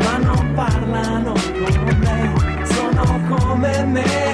ma non parlano con me, sono come me,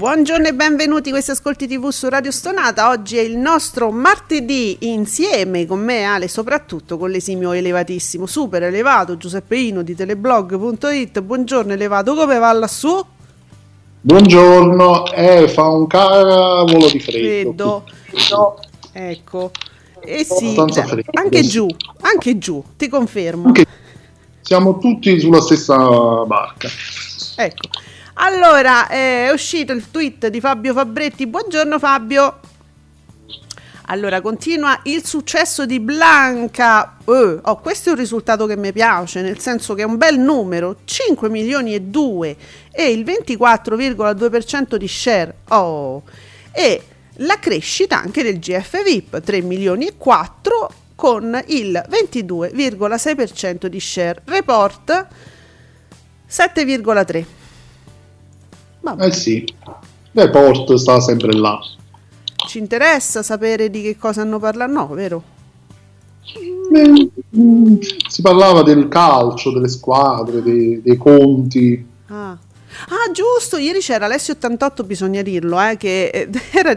Buongiorno e benvenuti a questi ascolti TV su Radio Stonata. Oggi è il nostro martedì insieme con me Ale, soprattutto con l'esimio elevatissimo, super elevato Giuseppe Ino di teleblog.it. Buongiorno elevato, come va lassù? Buongiorno, eh, fa un cavolo di freddo. Freddo. Ecco. E sì, Abbastanza beh, anche sì. giù, anche giù, ti confermo. Anche- Siamo tutti sulla stessa barca. Ecco. Allora, eh, è uscito il tweet di Fabio Fabretti. Buongiorno Fabio. Allora, continua il successo di Blanca. Eh, oh, questo è un risultato che mi piace, nel senso che è un bel numero, 5 milioni e 2 e il 24,2% di share. Oh. E la crescita anche del GF VIP, 3 milioni e 4 con il 22,6% di share. Report 7,3. Vabbè, Eh sì, Report sta sempre là. ci interessa sapere di che cosa hanno parlato? No, vero? Eh, mm, Si parlava del calcio, delle squadre, dei, dei conti. Ah. Ah, giusto, ieri c'era Alessio 88, bisogna dirlo, eh, che eh, era,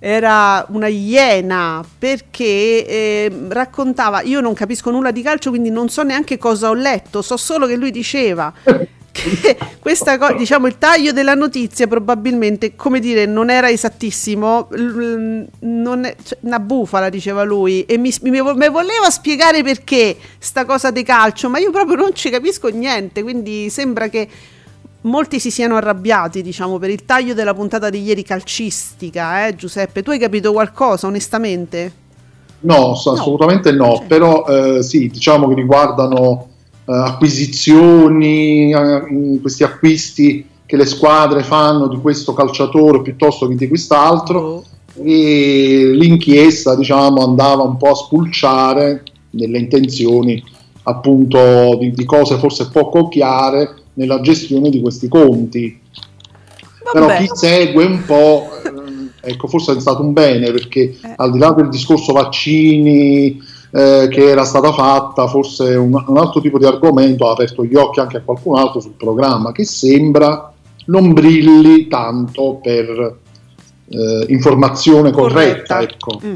era una iena perché eh, raccontava, io non capisco nulla di calcio, quindi non so neanche cosa ho letto, so solo che lui diceva che questa cosa, diciamo, il taglio della notizia probabilmente, come dire, non era esattissimo, non è- cioè, una bufala, diceva lui, e mi, mi mi voleva spiegare perché sta cosa di calcio, ma io proprio non ci capisco niente, quindi sembra che molti si siano arrabbiati, diciamo, per il taglio della puntata di ieri calcistica, eh, Giuseppe, tu hai capito qualcosa, onestamente? No, assolutamente no, Cioè. però eh, sì, diciamo che riguardano acquisizioni, eh, questi acquisti che le squadre fanno di questo calciatore piuttosto che di quest'altro. E l'inchiesta diciamo andava un po' a spulciare nelle intenzioni appunto di, di cose forse poco chiare nella gestione di questi conti però Vabbè. chi segue un po' ehm, ecco forse è stato un bene perché Eh. al di là del discorso vaccini eh, che era stata fatta forse un, un altro tipo di argomento ha aperto gli occhi anche a qualcun altro sul programma che sembra non brilli tanto per eh, informazione corretta, ecco. Mm.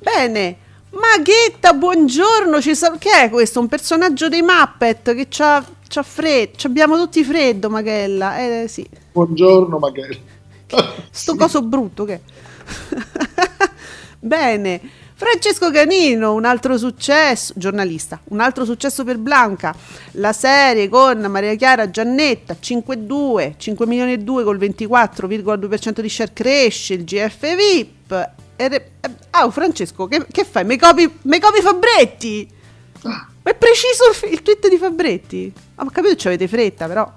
Bene. Maghetta, buongiorno. Ci sa- che è questo? Un personaggio dei Muppet che c'ha, c'ha freddo. Abbiamo tutti freddo, Maghella. Eh sì. buongiorno magari Sto coso brutto che. Bene. Francesco Canino, un altro successo, giornalista, un altro successo per Blanca, la serie con Maria Chiara Giannetta, 5-2, 5 milioni e 2 col 24,2% di share cresce, il GF VIP. E Ah, Francesco, che, che fai? Mi copi, copi Fabretti? Ma è preciso il, tweet di Fabretti? Ah, ho capito ci avete fretta, però.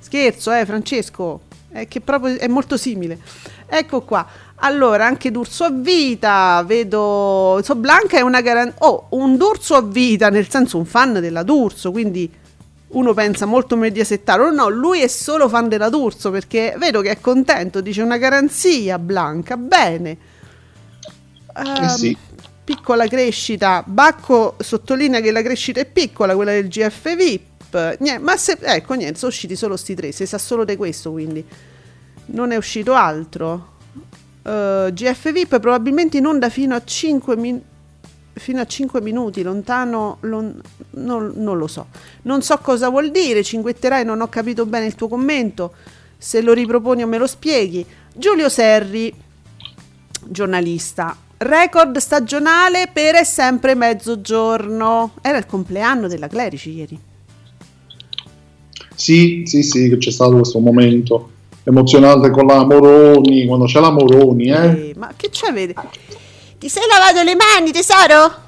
Scherzo, eh, Francesco. È che proprio è molto simile. Ecco qua. Allora, anche D'Urso a vita, vedo... So, Blanca è una garanzia... Oh, un D'Urso a vita, nel senso un fan della D'Urso, quindi uno pensa molto mediasettato. No, lui è solo fan della D'Urso, perché vedo che è contento, dice una garanzia, Blanca, bene. Eh sì. Ehm, Piccola crescita, Bacco sottolinea che la crescita è piccola, quella del GF VIP. Niente, ma se, ecco, niente, sono usciti solo sti tre, si sa solo di questo, quindi non è uscito altro. Eh, GF VIP probabilmente in onda fino a 5 minuti. fino a 5 minuti lontano, lon- non, non lo so. Non so cosa vuol dire, cinguetterai, non ho capito bene il tuo commento. Se lo riproponi o me lo spieghi. Giulio Serri, giornalista. Record stagionale per è sempre mezzogiorno. Era il compleanno della Clerici ieri. Sì, sì, sì, che c'è stato questo momento emozionante con la Moroni, quando c'è la Moroni, eh? Eh, ma che c'è? Ti sei lavato le mani, tesoro?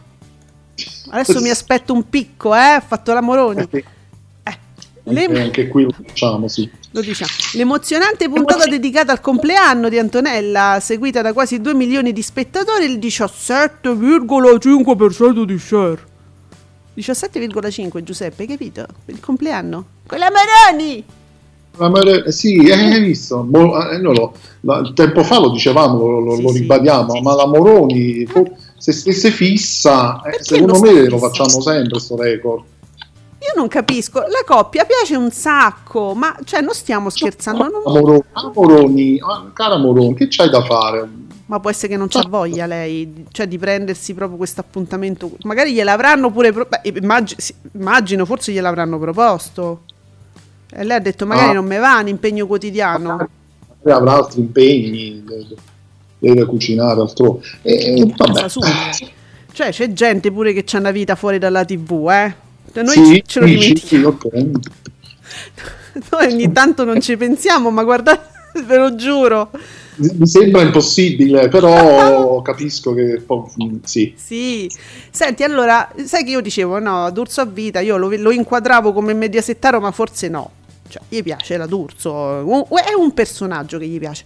Adesso mi aspetto un picco, eh? Ho fatto la Moroni. Eh, Anche, le- anche qui lo facciamo, sì. lo diciamo. L'emozionante puntata dedicata al compleanno di Antonella, seguita da quasi 2 milioni di spettatori, il 17,5% di share. 17,5 Giuseppe, hai capito? Per il compleanno. Con la Maroni! La Mare- eh, sì, eh, hai visto? Mo- eh, lo- la- tempo fa lo dicevamo, lo, lo- Sì, lo sì, ribadiamo, sì, ma sì. la Moroni, se stesse fissa, eh, secondo me sta lo fissa? facciamo sempre questo record. Io non capisco, la coppia piace un sacco, ma cioè non stiamo scherzando, non- Moroni, la Moroni, ah, cara Moroni, che c'hai da fare? ma può essere che non c'ha voglia lei, cioè di prendersi proprio questo appuntamento. Magari gliel'avranno pure, pro- beh, immag- sì, immagino, forse gliel'avranno proposto. E lei ha detto magari Ah. non me va un impegno quotidiano. Avrà altri impegni, deve, cucinare altrove. E, e vabbè. Cioè c'è gente pure che c'ha una vita fuori dalla tv, eh. Cioè, Noi Sì, ce lo dimentichiamo. sì, ok. Noi ogni tanto non ci pensiamo, ma guardate, ve lo giuro. Mi sembra impossibile, però capisco che po- mm, sì. Sì, senti, allora, sai che io dicevo, no, D'Urso a vita, io lo, lo inquadravo come mediasettaro, ma forse no. Cioè, gli piace la D'Urso, è un personaggio che gli piace.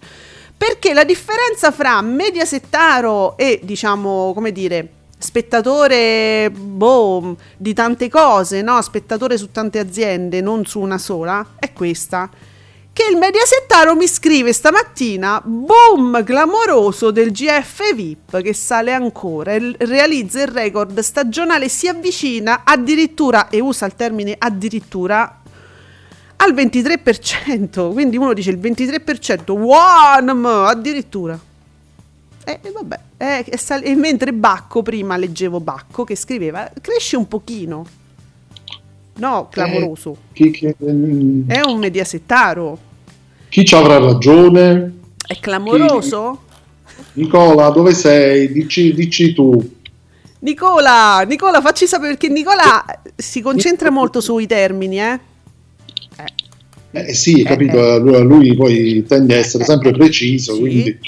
Perché la differenza fra mediasettaro e, diciamo, come dire, spettatore, boh, di tante cose, no? Spettatore su tante aziende, non su una sola, è questa che il mediasettaro mi scrive stamattina boom clamoroso del GF VIP che sale ancora e realizza il record stagionale si avvicina addirittura e usa il termine addirittura al 23% quindi uno dice il 23% one addirittura e e vabbè eh, e sal- e mentre Bacco prima leggevo Bacco che scriveva cresce un pochino no clamoroso Chi, chi- mm, è un mediasettaro chi ci avrà ragione? È clamoroso? Nicola, dove sei? Dici, dici tu. Nicola, Nicola, facci sapere perché Nicola si concentra molto sui termini, eh? Eh sì, capito, lui, lui poi tende a essere sempre preciso, Sì. quindi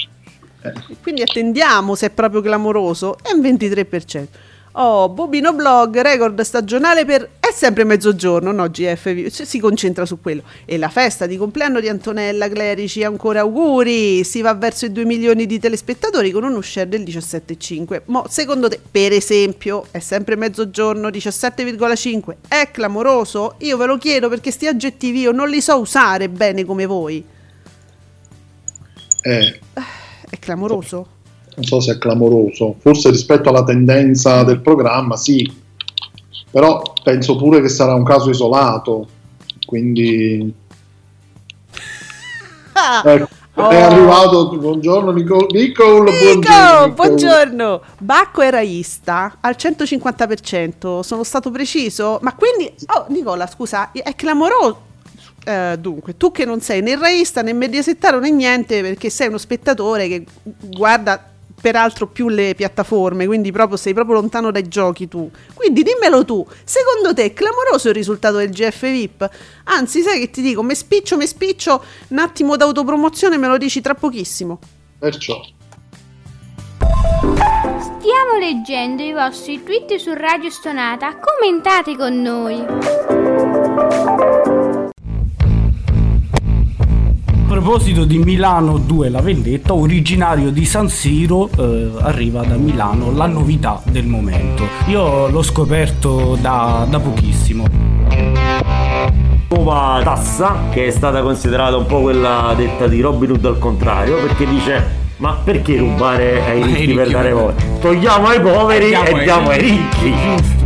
Quindi attendiamo se è proprio clamoroso. È un 23%. Oh, Bobino Blog, record stagionale per... È sempre mezzogiorno, no GF, si concentra su quello. E la festa di compleanno di Antonella Clerici, ancora auguri, si va verso i 2 milioni di telespettatori con uno share del 17,5. Mo, secondo te, per esempio, è sempre mezzogiorno, 17,5, è clamoroso? Io ve lo chiedo perché sti aggettivi io non li so usare bene come voi. eh, È clamoroso? Non so se è clamoroso. Forse rispetto alla tendenza del programma, sì. Però penso pure che sarà un caso isolato. Quindi Ah! ecco, Oh. è arrivato. Buongiorno Nicole. Nicole, Nico, buongiorno. Buongiorno. Bacco è raista al 150%, sono stato preciso. Ma quindi, oh Nicola, scusa, è clamoroso. Eh, dunque, tu che non sei né raista né mediasettaro né niente perché sei uno spettatore che guarda peraltro più le piattaforme, quindi proprio sei proprio lontano dai giochi tu. Quindi dimmelo tu, secondo te è clamoroso il risultato del GF VIP? Anzi, sai che ti dico, me spiccio, me spiccio, un attimo d'autopromozione me lo dici tra pochissimo. Perciò. Stiamo leggendo i vostri tweet su Radio Stonata. Commentate con noi. Proposito di Milano 2 la vendetta, originario di San Siro, eh, arriva da Milano la novità del momento. Io l'ho scoperto da, da pochissimo. nuova tassa che è stata considerata un po' quella detta di Robin Hood al contrario perché dice ma perché rubare ai ricchi, ricchi per dare voti? Togliamo ai poveri e diamo ai ricchi.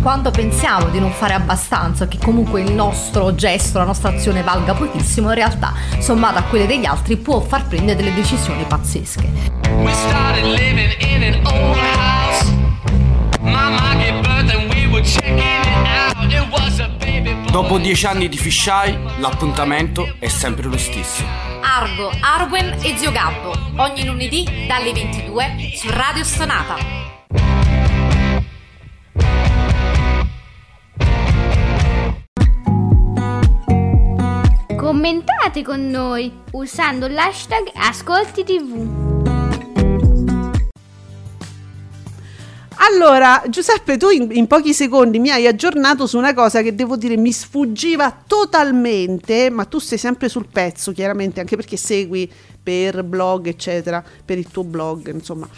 Quando pensiamo di non fare abbastanza, che comunque il nostro gesto, la nostra azione valga pochissimo, in realtà, sommata a quelle degli altri, può far prendere delle decisioni pazzesche. We started living in an old house. Mama gave birth and we were checking it out. It was a baby boy. Dopo dieci anni di fisheye, l'appuntamento è sempre lo stesso. Argo, Arwen e Zio Gabbo, ogni lunedì dalle 22 su Radio Stonata. Commentate con noi usando l'hashtag Ascolti TV. Allora, Giuseppe, tu in, in pochi secondi mi hai aggiornato su una cosa che devo dire mi sfuggiva totalmente, ma tu sei sempre sul pezzo, chiaramente, anche perché segui per blog, eccetera, per il tuo blog, insomma.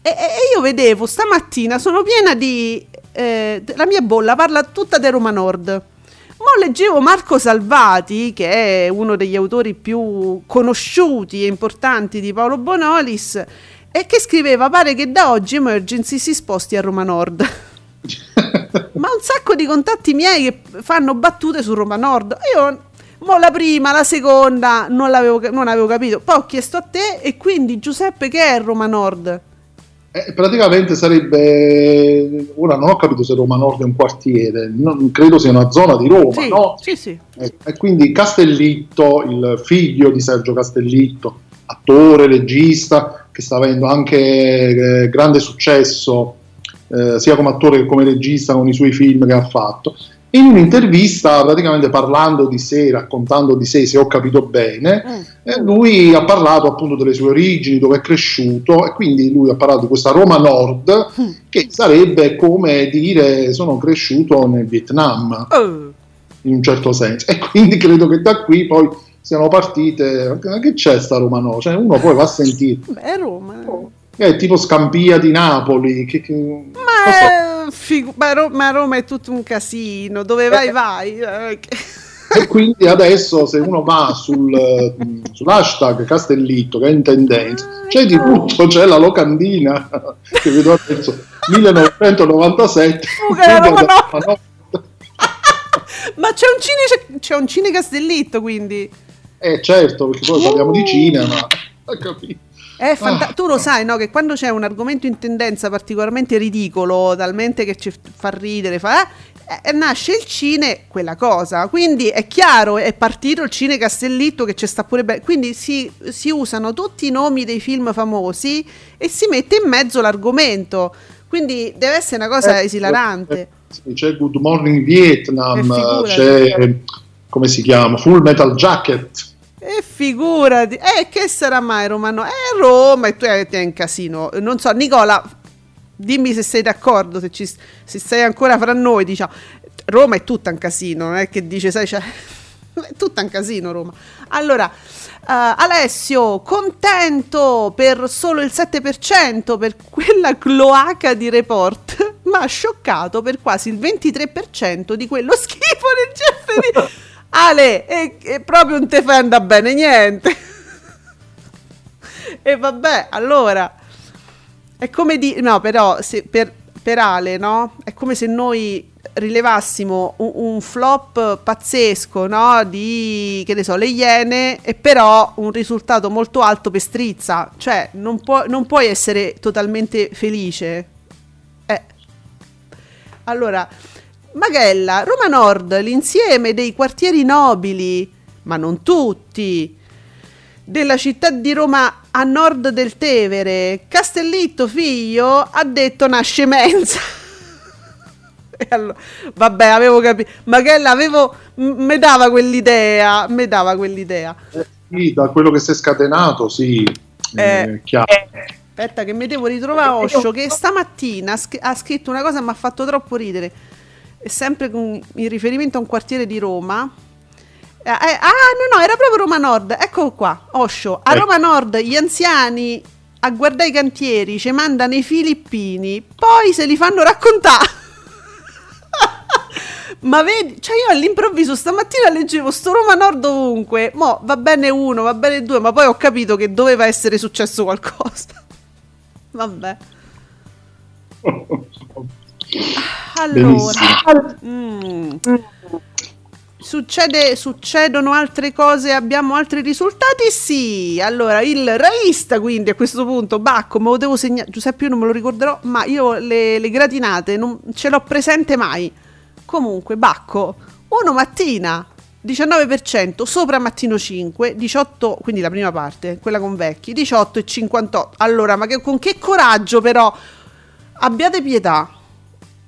E, e- io vedevo stamattina, sono piena di... eh, la mia bolla parla tutta di Roma Nord. Ma leggevo Marco Salvati, che è uno degli autori più conosciuti e importanti di Paolo Bonolis, e che scriveva: Pare che da oggi Emergency si sposti a Roma Nord. Ma un sacco di contatti miei che fanno battute su Roma Nord. Io. Mo la prima, la seconda non, non avevo capito. Poi ho chiesto a te e quindi Giuseppe che è Roma Nord? Eh, praticamente sarebbe, ora non ho capito se Roma Nord è un quartiere, non- credo sia una zona di Roma, Sì, no? sì, sì. Eh, E quindi Castellitto, il figlio di Sergio Castellitto, attore, regista, che sta avendo anche eh, grande successo eh, sia come attore che come regista con i suoi film che ha fatto. In un'intervista, praticamente parlando di sé, raccontando di sé, se ho capito bene, eh, lui ha parlato appunto delle sue origini, dove è cresciuto, e quindi lui ha parlato di questa Roma Nord, che sarebbe come dire sono cresciuto nel Vietnam Oh, in un certo senso. E quindi credo che da qui poi siano partite. Che c'è sta Roma no? Cioè, uno poi va a sentire. beh, è Roma. È tipo Scampia di Napoli. Che, che-. Ma, figu- ma Ro- ma Roma è tutto un casino, dove vai vai. eh, E quindi adesso se uno va sul, eh, sull'hashtag Castellitto che è in tendenza, c'è di tutto, c'è la locandina che vedo adesso 1997. Fuga da Roma Nord. Ma c'è un cine, c'è un cine Castellitto, quindi. Eh certo, perché poi parliamo di cinema. Ho capito. È fanta- Ah. tu lo sai, no? Che quando c'è un argomento in tendenza particolarmente ridicolo, talmente che ci fa ridere, fa, eh, eh, nasce il cine, quella cosa. Quindi è chiaro, è partito il cine Castellitto che ci sta pure bene. Quindi si, si usano tutti i nomi dei film famosi e si mette in mezzo l'argomento. Quindi deve essere una cosa Eh, esilarante. Sì, C'è Good Morning Vietnam, Eh, c'è come si chiama? Full Metal Jacket. E figurati, eh, che sarà mai Romano? Eh, Roma, e tu è, è un casino. Non so, Nicola, dimmi se sei d'accordo, se, ci, se sei ancora fra noi, diciamo. Roma è tutta un casino, non è che dice, sai, cioè, è tutta un casino Roma. Allora, eh, Alessio, contento per solo il 7% per quella cloaca di report, ma scioccato per quasi il 23% di quello schifo del GFD. Ale, e, e proprio non te fai bene niente. e vabbè, allora, è come dire, no, però, se, per, per Ale, no? È come se noi rilevassimo un, un flop pazzesco, no? Di, che ne so, le Iene, e però un risultato molto alto per Strizza. Cioè, non, può- non puoi essere totalmente felice. Eh. Allora, Magella, Roma Nord, l'insieme dei quartieri nobili, ma non tutti, della città di Roma a nord del Tevere, Castellitto figlio ha detto nasce mensa. E allora, vabbè, avevo capito. Magella avevo mi dava quell'idea, mi dava quell'idea. Eh, sì, da quello che si è scatenato, sì, Eh, eh, chiaro. Aspetta che mi devo ritrovare Osho che stamattina ha scritto una cosa che mi ha fatto troppo ridere. È sempre con- in riferimento a un quartiere di Roma. Eh, eh, ah, no, no, era proprio Roma Nord. Eccolo qua, Osho. A Ecco. Roma Nord gli anziani a guardare i cantieri ci mandano i filippini, poi se li fanno raccontare. Ma vedi, cioè io all'improvviso stamattina leggevo sto Roma Nord ovunque. Mo va bene uno, va bene due, ma poi ho capito che doveva essere successo qualcosa. Vabbè. Allora, mm. Succede, succedono altre cose, abbiamo altri risultati? Sì. Allora, il raista quindi a questo punto, Bacco, me lo devo segnare, Giuseppe io non me lo ricorderò, ma io le, le gratinate non ce l'ho presente mai. Comunque, Bacco, uno mattina 19%, sopra mattino 5, 18, quindi la prima parte, quella con vecchi, 18 e 58. Allora, ma che, con che coraggio però, abbiate pietà.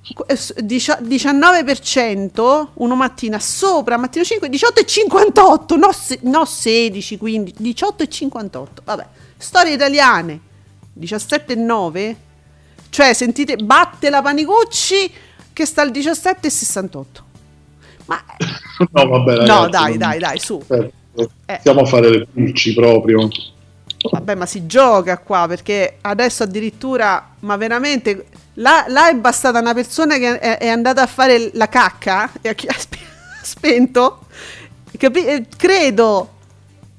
19%, uno mattina, sopra mattino 5, 18 e 58, no, se- no 16, quindi 18 e 58. Vabbè, storie italiane, 17 e 9, cioè sentite, batte la Panicucci che sta al 17 e 68. Ma No, vabbè, no, ragazzi, dai, non- dai, dai, su. eh, Eh. Stiamo a fare le pulci proprio. Vabbè, ma si gioca qua perché adesso addirittura, ma veramente, là, là è bastata una persona che è, è andata a fare la cacca e ha, spento. Capi- eh, credo.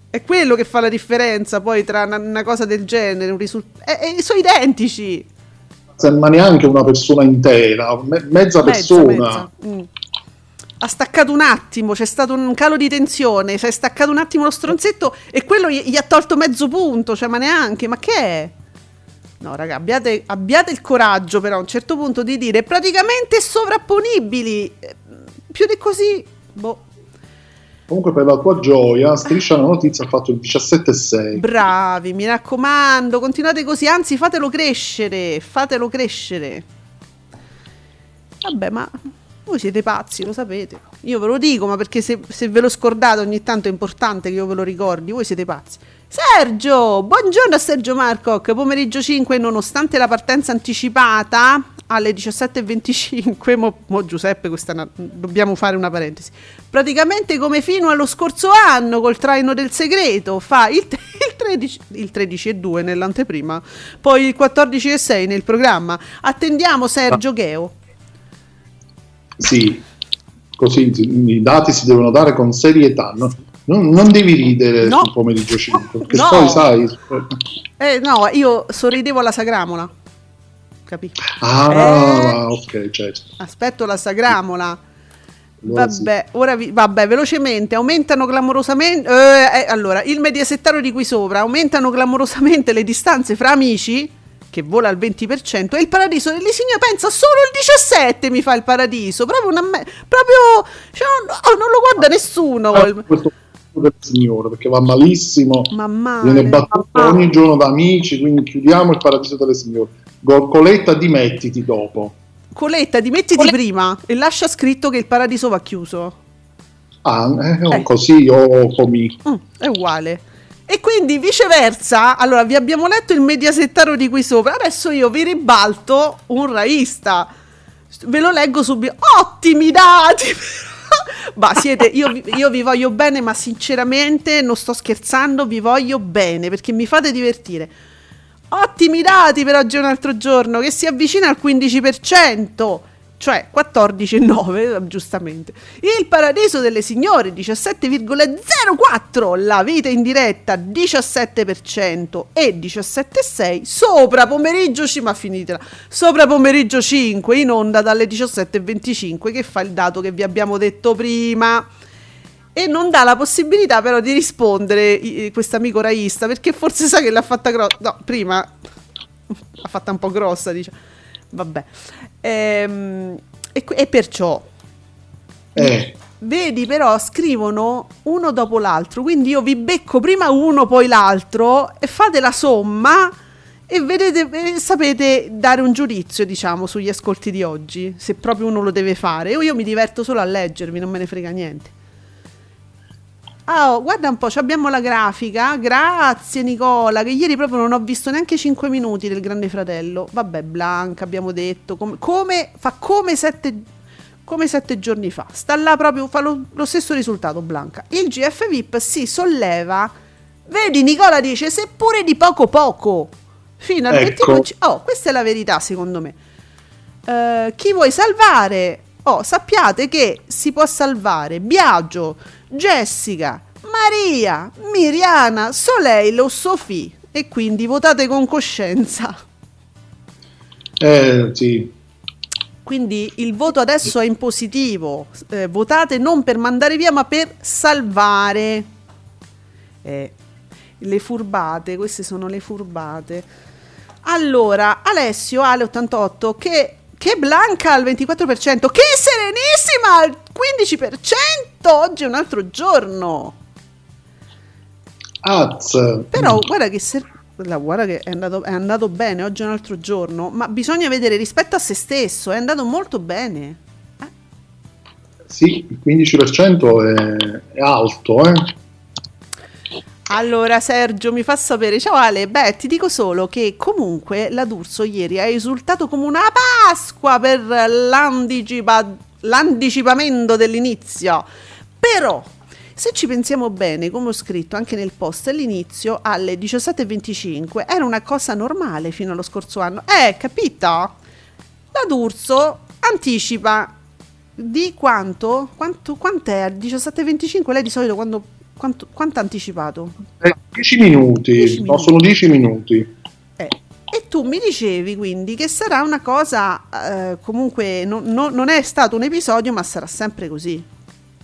È quello che fa la differenza poi tra una, una cosa del genere, un risultato. sono identici. Ma neanche una persona intera, me- mezza persona. mezza. Mm. Ha staccato un attimo, c'è stato un calo di tensione, si è staccato un attimo lo stronzetto e quello gli, gli ha tolto mezzo punto, cioè ma neanche, ma che è? No, raga, abbiate, abbiate il coraggio però a un certo punto di dire praticamente sovrapponibili. Eh, Più di così, boh, Comunque, per la tua gioia, Striscia la notizia ha fatto il 17,6. bravi, mi raccomando, continuate così, anzi fatelo crescere, fatelo crescere. Vabbè, ma voi siete pazzi, lo sapete. Io ve lo dico, ma perché se, se ve lo scordate ogni tanto è importante che io ve lo ricordi, voi siete pazzi. Sergio, buongiorno a Sergio Marcoc, pomeriggio 5, nonostante la partenza anticipata alle 17.25, mo, mo Giuseppe, una- dobbiamo fare una parentesi, praticamente come fino allo scorso anno col traino del segreto, fa il, il 13, il 13 e 2 nell'anteprima, poi il 14 e 6 nel programma. Attendiamo Sergio Gheo. Sì, così i dati si devono dare con serietà. no? Non, non devi ridere No. sul pomeriggio 5, perché No. poi sai. Eh no, io sorridevo alla sagramola. Capì? Ah, Eh. ok, certo. Aspetto la sagramola. Vabbè, ora vi- vabbè, velocemente aumentano clamorosamente. eh, eh, allora, il mediasettario di qui sopra aumentano clamorosamente le distanze fra amici, che vola al 20%, e il paradiso delle signore pensa solo il 17 mi fa il paradiso. Proprio una. me- proprio. cioè, no, non lo guarda nessuno. Ah, questo del signore perché va malissimo Ma male. viene battuto ogni giorno da amici quindi chiudiamo il paradiso delle signore Gorcoletta dimettiti dopo Coletta, dimettiti prima e lascia scritto che il paradiso va chiuso. ah, eh, Eh. così o comi Mm, è uguale. E quindi viceversa, allora vi abbiamo letto il mediasettaro di qui sopra, adesso io vi ribalto un raista. Ve lo leggo subito. Ottimi dati! Ma siete, io, io vi voglio bene, ma sinceramente non sto scherzando, vi voglio bene perché mi fate divertire. Ottimi dati per oggi è un altro giorno che si avvicina al 15%, cioè 14,9 giustamente. Il paradiso delle signore 17,04, la vita in diretta 17% e 17,6 sopra pomeriggio 5, ma finitela, sopra pomeriggio 5 in onda dalle 17,25 che fa il dato che vi abbiamo detto prima e non dà la possibilità però di rispondere i- questo amico raista perché forse sa che l'ha fatta grossa no prima l'ha fatta un po' grossa dice vabbè. Ehm, e, e perciò? Eh, vedi però scrivono uno dopo l'altro quindi io vi becco prima uno poi l'altro e fate la somma e vedete sapete dare un giudizio diciamo sugli ascolti di oggi se proprio uno lo deve fare. O io mi diverto solo a leggervi non me ne frega niente Ah, oh, guarda un po', ci abbiamo la grafica. Grazie Nicola, che ieri proprio non ho visto neanche 5 minuti del Grande Fratello. Vabbè, Blanca, abbiamo detto. Come, come- fa come sette, come sette giorni fa. Sta là proprio, fa lo, lo stesso risultato, Blanca. Il GF VIP si solleva. Vedi, Nicola dice, seppure di poco poco. Fino al Ecco. 25... Oh, questa è la verità, secondo me. Eh, chi vuoi salvare? Oh, sappiate che si può salvare Biagio, Jessica, Maria, Miriana, Soleil o Sofì. E quindi votate con coscienza. eh, sì Quindi il voto adesso è in positivo. Eh, votate non per mandare via, ma per salvare. Eh, le furbate, queste sono le furbate. Allora, Alessio Ale 88 che, che Blanca al 24%, che Serenissima al 15%, oggi è un altro giorno. Az. Però guarda che, ser- guarda che è, andato, è andato bene, oggi è un altro giorno, ma bisogna vedere rispetto a se stesso, è andato molto bene. Sì, il 15% è, è alto, eh. Allora Sergio mi fa sapere, ciao Ale, beh ti dico solo che comunque la D'Urso ieri ha esultato come una Pasqua per l'anticipa- l'anticipamento dell'inizio, però se ci pensiamo bene, come ho scritto anche nel post, all'inizio alle 17.25 era una cosa normale fino allo scorso anno, eh capito? La D'Urso anticipa di quanto? Quanto quant'è? Alle 17.25 lei di solito quando quanto, quanto anticipato? 10 minuti, 10 no, sono 10 minuti. Eh, E tu mi dicevi quindi che sarà una cosa, eh, comunque non, non- non è stato un episodio, ma sarà sempre così,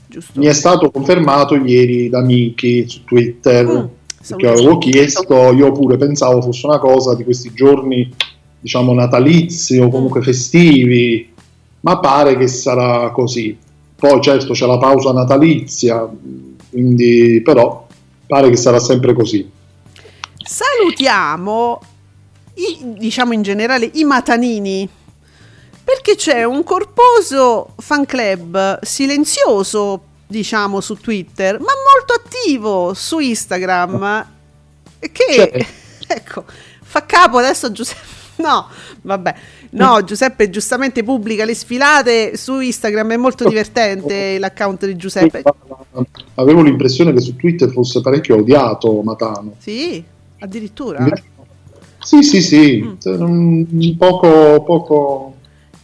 giusto? Mi è stato confermato ieri da Miki su Twitter, Mm, perché avevo chiesto, io pure pensavo fosse una cosa di questi giorni, diciamo, natalizi o comunque festivi, ma pare che sarà così. Poi certo c'è la pausa natalizia, quindi però pare che sarà sempre così. Salutiamo, i- diciamo in generale, i matanini. Perché c'è un corposo fan club silenzioso, diciamo, su Twitter, ma molto attivo su Instagram. Che, C'è. ecco, fa capo adesso a Giuseppe. No, vabbè. No, Giuseppe giustamente pubblica le sfilate su Instagram, è molto divertente l'account di Giuseppe. Avevo l'impressione che su Twitter fosse parecchio odiato Matano. Sì, addirittura. Sì, sì, sì, Mm. un poco, poco...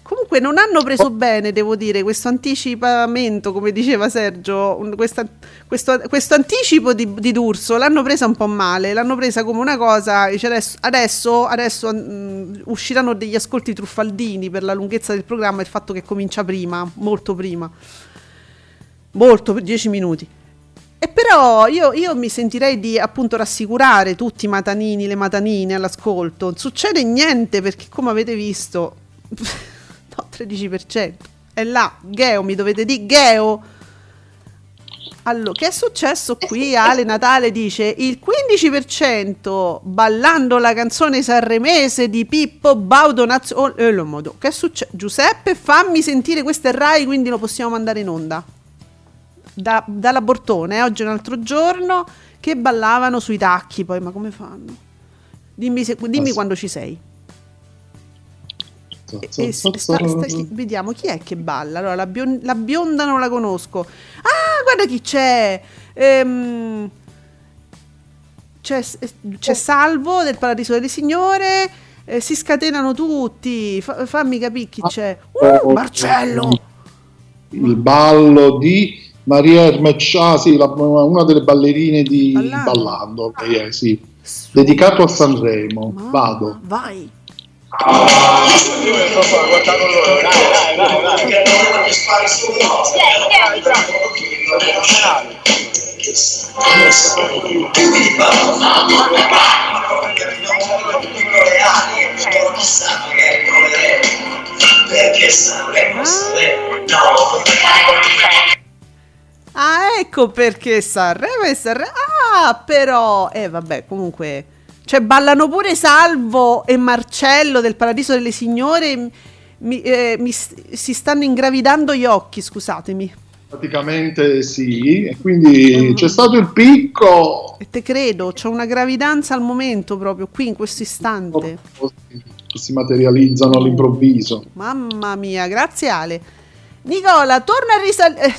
Comunque non hanno preso bene, devo dire, questo anticipamento, come diceva Sergio, un- questa- questo, questo anticipo di, di D'Urso l'hanno presa un po' male, l'hanno presa come una cosa, dice adesso, adesso, adesso, mm, usciranno degli ascolti truffaldini per la lunghezza del programma e il fatto che comincia prima, molto prima, molto, per 10 minuti. E però io, io mi sentirei di appunto rassicurare tutti i matanini, le matanine all'ascolto. Non succede niente perché come avete visto, no, 13%. È là, Geo, mi dovete dire Geo. Allora, che è successo qui? Ale Natale dice il 15% ballando la canzone sanremese di Pippo Baudo Naz- oh, eh, lo modo. Che è successo? Giuseppe, fammi sentire questo è Rai, quindi lo possiamo mandare in onda da, dalla Bortone, eh, oggi è un altro giorno, che ballavano sui tacchi poi, ma come fanno? Dimmi, se- dimmi quando ci sei. E- e sta- vediamo chi è che balla. Allora, la, bion- la bionda non la conosco. Ah, guarda chi c'è. Ehm, c'è, c'è Salvo del Paradiso delle Signore. eh, si scatenano tutti. Fa- fammi capire chi c'è. Uh, Marcello! Il ballo di Maria Ermecciasi, la- una delle ballerine di Ballando. Ballando, lei è, sì. dedicato a Sanremo. Mamma, Vado. Vai. Perché Sanremo Ah, ecco perché Sanremo e Sanremo. Ah, però. Eh, vabbè, comunque. Cioè, ballano pure Salvo e Marcello del Paradiso delle Signore. Mi, eh, mi si stanno ingravidando gli occhi, scusatemi. Praticamente sì, e quindi c'è stato il picco. E te credo, c'ho una gravidanza al momento proprio qui in questo istante. si materializzano all'improvviso. Mamma mia, grazie Ale. Nicola, torna a risalire.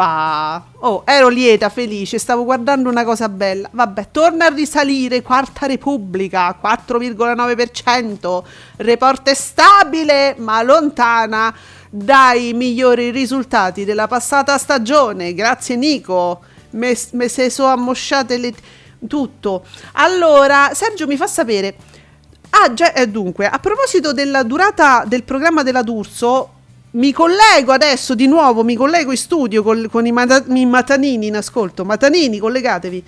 Oh, ero lieta, felice, stavo guardando una cosa bella. Vabbè, torna a risalire, Quarta Repubblica, 4,9%. Report stabile, ma lontana dai migliori risultati della passata stagione. Grazie Nico, me, me se so ammosciate le... tutto. Allora, Sergio mi fa sapere Ah, già, eh, dunque, a proposito della durata del programma della D'Urso, mi collego adesso di nuovo, mi collego in studio col- con i, mata- i matanini in ascolto. Matanini, collegatevi.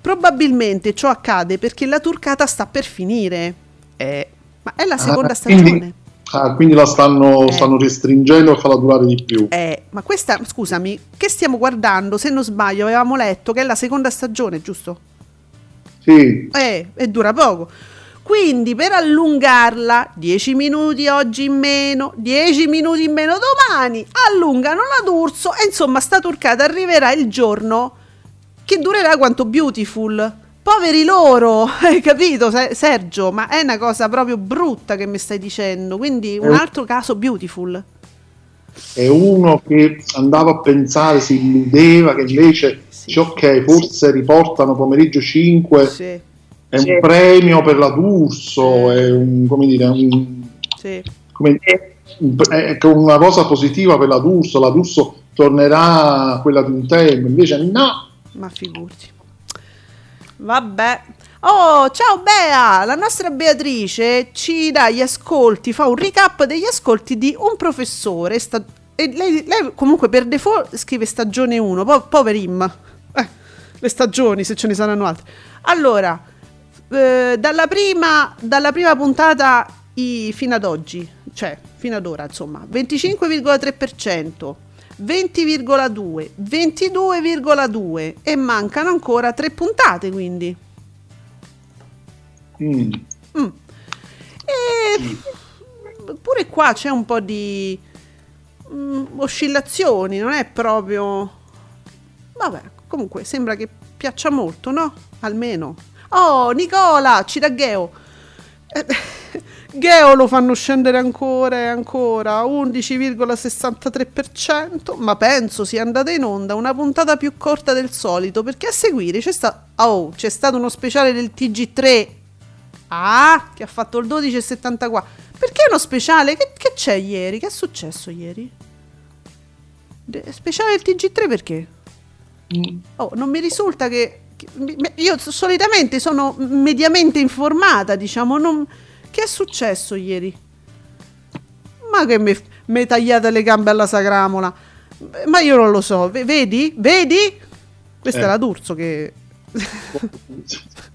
Probabilmente ciò accade perché la turcata sta per finire. Eh, ma è la seconda Ah, stagione. quindi, ah, quindi la stanno, Eh. stanno restringendo e farla durare di più. Eh, ma questa, scusami, che stiamo guardando? Se non sbaglio, avevamo letto che è la seconda stagione, giusto? Sì, Eh, e dura poco. Quindi per allungarla, 10 minuti oggi in meno, 10 minuti in meno domani, allungano la D'Urso e insomma sta turcata arriverà il giorno che durerà quanto Beautiful. Poveri loro, hai capito Se- Sergio? Ma è una cosa proprio brutta che mi stai dicendo. Quindi un altro caso Beautiful. è uno che andava a pensare, si illudeva che invece, Sì. dice, ok, forse riportano pomeriggio 5, Sì, è un premio per la D'Urso, è un, come dire, un, sì. come- un- è una cosa positiva per la D'Urso, la D'Urso tornerà a quella di un tempo, invece no, Ma figurati. Vabbè. Oh, ciao Bea! La nostra Beatrice ci dà gli ascolti, fa un recap degli ascolti di un professore. sta- e lei, lei comunque per default scrive stagione 1, po- poverim. Eh, le stagioni, se ce ne saranno altre. Allora, eh, dalla, prima, dalla prima puntata i- fino ad oggi, cioè fino ad ora, insomma, 25,3%. 20,2, 22,2 e mancano ancora tre puntate quindi. Mm. Mm. E pure qua c'è un po' di mm, oscillazioni, non è proprio... Vabbè, comunque sembra che piaccia molto, no? Almeno. Oh, Nicola, ci dà Geo. Geo lo fanno scendere ancora e ancora, 11,63%, ma penso sia andata in onda una puntata più corta del solito, perché a seguire c'è, sta- oh, c'è stato uno speciale del TG3 Ah, che ha fatto il 12,74. Perché uno speciale? Che, che c'è ieri? Che è successo ieri? De- speciale del TG3 perché? Oh, non mi risulta che... io solitamente sono mediamente informata, diciamo, non... Che è successo ieri? Ma che mi, mi tagliate le gambe alla sagramola. Ma io non lo so. Vedi? Vedi? Questa Eh. è la D'Urso che...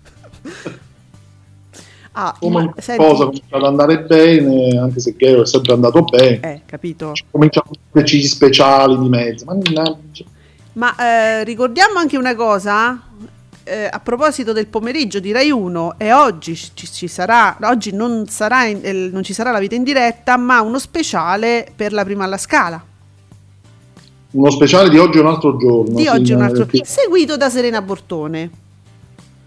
Ah, come ma- senti- cosa comincia ad andare bene, anche se Geo è sempre andato bene, Eh, capito. cominciano gli speciali di mezzo, mannaggia. Ma eh, ricordiamo anche una cosa, eh, a proposito del pomeriggio di Rai 1 e oggi ci, ci sarà, oggi non, sarà in- eh, non ci sarà la vita in diretta, ma uno speciale per la prima alla scala. Uno speciale di oggi è un altro giorno. Di oggi un eh, altro, che- seguito da Serena Bortone.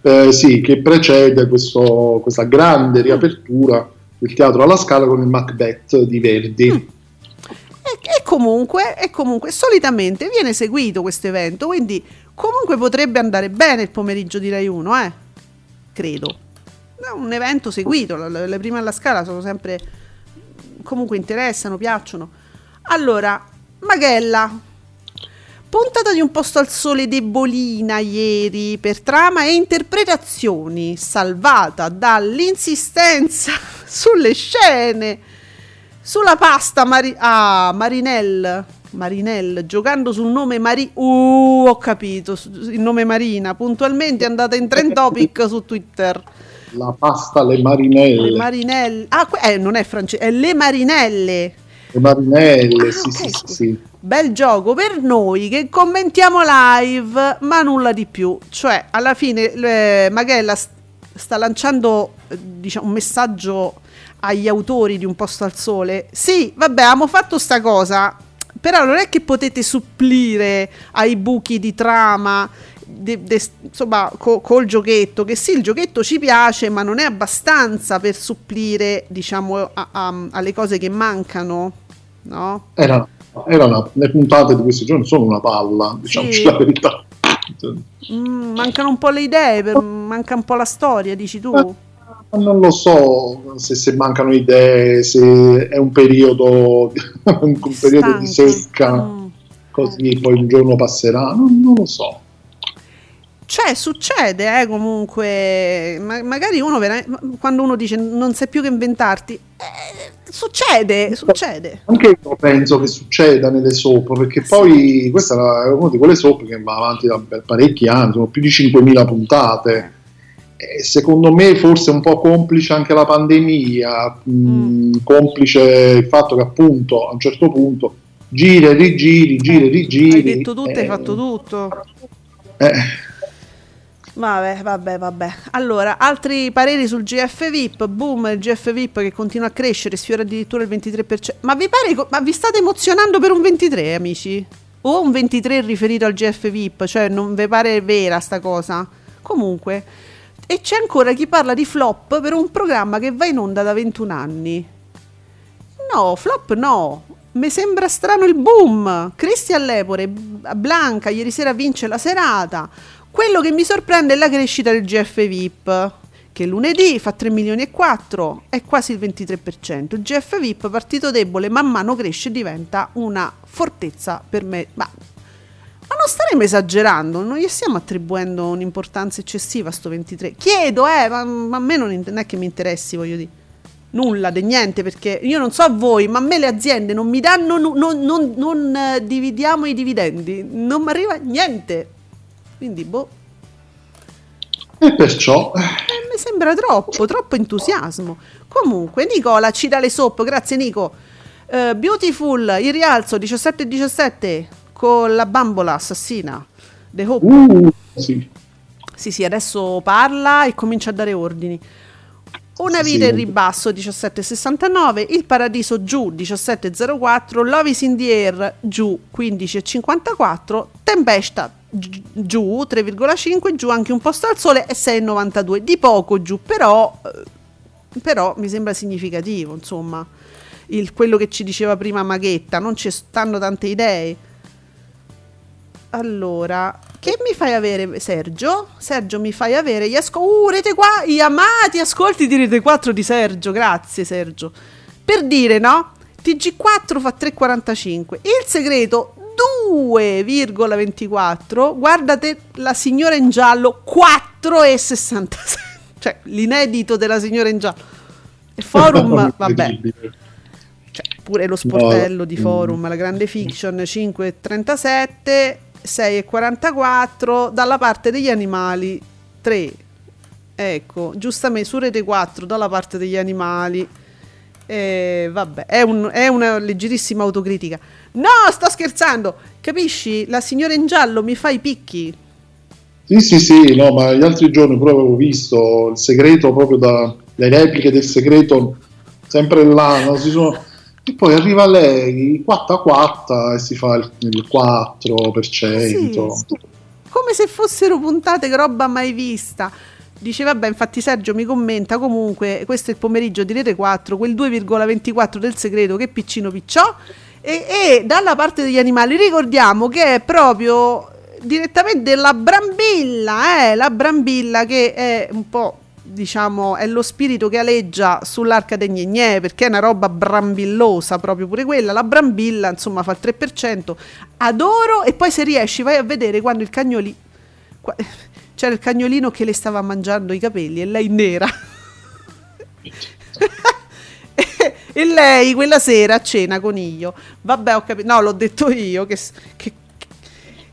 eh, sì, che precede questo- questa grande riapertura del teatro alla Scala con il Macbeth di Verdi. Mm. E, e comunque, e comunque, solitamente viene seguito questo evento, quindi comunque potrebbe andare bene il pomeriggio di Rai 1, eh? Credo. È un evento seguito, le, prime alla scala sono sempre comunque interessano, piacciono. Allora, Maghella, puntata di un posto al sole debolina ieri per trama e interpretazioni, salvata dall'insistenza sulle scene sulla pasta Mari- ah, Marinelle Marinelle giocando sul nome Mari uh, ho capito il nome Marina puntualmente è andata in trend topic su Twitter La pasta alle marinelle. le Marinelle ah que- eh, non è francese è le Marinelle Le marinelle, Ah, sì, ok, sì, sì. Bel gioco per noi che commentiamo live, ma nulla di più. Cioè, alla fine eh, Maghella s- sta lanciando eh, diciamo, un messaggio agli autori di Un posto al sole. Sì, vabbè, abbiamo fatto sta cosa, però non è che potete supplire ai buchi di trama. de- de- insomma, co- col giochetto, che sì, il giochetto ci piace, ma non è abbastanza per supplire, diciamo, a- a- alle cose che mancano, no? Era, era una- le puntate di questi giorni sono una palla, diciamoci Sì. la verità. Mm, mancano un po' le idee, per- manca un po' la storia, dici tu? Ma Non lo so se, se mancano idee, se è un periodo, un periodo di secca, Mm. così poi un giorno passerà, non, non lo so. Cioè, succede, eh, comunque. Ma- magari uno, quando uno dice non sai più che inventarti, eh, succede, succede. Anche io penso che succeda nelle soap, perché poi questa è una di quelle soap che va avanti da parecchi anni, sono più di 5.000 puntate. E secondo me forse un po' complice anche la pandemia, mh, complice il fatto che appunto a un certo punto gira e rigiri, gira e rigiri. Hai detto tutto, hai eh, fatto tutto. eh, Vabbè, vabbè, vabbè. Allora, altri pareri sul GF VIP. Boom, il GF VIP che continua a crescere, sfiora addirittura il 23%. Ma vi pare, ma vi state emozionando per un 23, amici? O un 23 riferito al GF VIP? Cioè, non vi pare vera sta cosa? Comunque, e c'è ancora chi parla di flop per un programma che va in onda da 21 anni. No, flop no. Mi sembra strano il boom. Cristian Lepore, Blanca, ieri sera vince la serata. Quello che mi sorprende è la crescita del GF VIP, che lunedì fa 3 milioni e 4, è quasi il 23%. Il GF VIP, partito debole, man mano cresce e diventa una fortezza per me. Ma, ma non staremo esagerando, non gli stiamo attribuendo un'importanza eccessiva a sto 23. Chiedo, eh, ma, ma a me non, non è che mi interessi, voglio dire nulla, di niente, perché io non so a voi, ma a me le aziende non mi danno, non, non- non, eh, dividiamo i dividendi, non mi arriva niente. Quindi, boh, e perciò eh, mi sembra troppo, troppo entusiasmo. Comunque, Nicola ci dà le soap, grazie Nico. Eh, Beautiful, il rialzo 17-17 con la bambola assassina. The Hope. uh, sì. Sì, sì, adesso parla e comincia a dare ordini. Una vita sì. in ribasso 17,69, Il Paradiso giù 17,04, Love is in the air giù 15,54, Tempesta gi- giù 3,5, giù anche un posto al sole e 6,92, di poco giù, però, eh, però mi sembra significativo, insomma, il- quello che ci diceva prima Maghetta, non ci stanno tante idee. Allora, che mi fai avere Sergio? Sergio mi fai avere gli asco- uh, rete qua, gli amati ascolti di Rete 4 di Sergio, grazie Sergio. Per dire, no? TG4 fa 3,45. Il segreto 2,24. Guardate la signora in giallo 4,66. Cioè, l'inedito della signora in giallo. E forum, vabbè. Cioè, pure lo sportello di forum, la grande fiction 5,37, 6,44, dalla parte degli animali 3. Ecco, giustamente su Rete 4 dalla parte degli animali. Eh, vabbè, è, un- è una leggerissima autocritica. No, sto scherzando. Capisci? La signora in giallo mi fa i picchi. Sì, sì, sì, no, ma gli altri giorni pure avevo visto il segreto proprio da, le repliche del segreto sempre là, no? Si sono- e poi arriva lei, quatta quatta e si fa il, il 4%. Sì, come se fossero puntate roba mai vista. Dice vabbè, infatti Sergio mi commenta comunque, questo è il pomeriggio di Rete 4, quel 2,24 del segreto che piccino picciò e, e dalla parte degli animali ricordiamo che è proprio direttamente la brambilla, eh, la brambilla che è un po' diciamo è lo spirito che aleggia sull'arca dei Gnegnè perché è una roba brambillosa proprio pure quella. La brambilla insomma fa il 3% adoro e poi se riesci vai a vedere quando il cagnoli qua- c'era il cagnolino che le stava mangiando i capelli e lei nera. E lei quella sera a cena coniglio vabbè ho capito no l'ho detto io che, che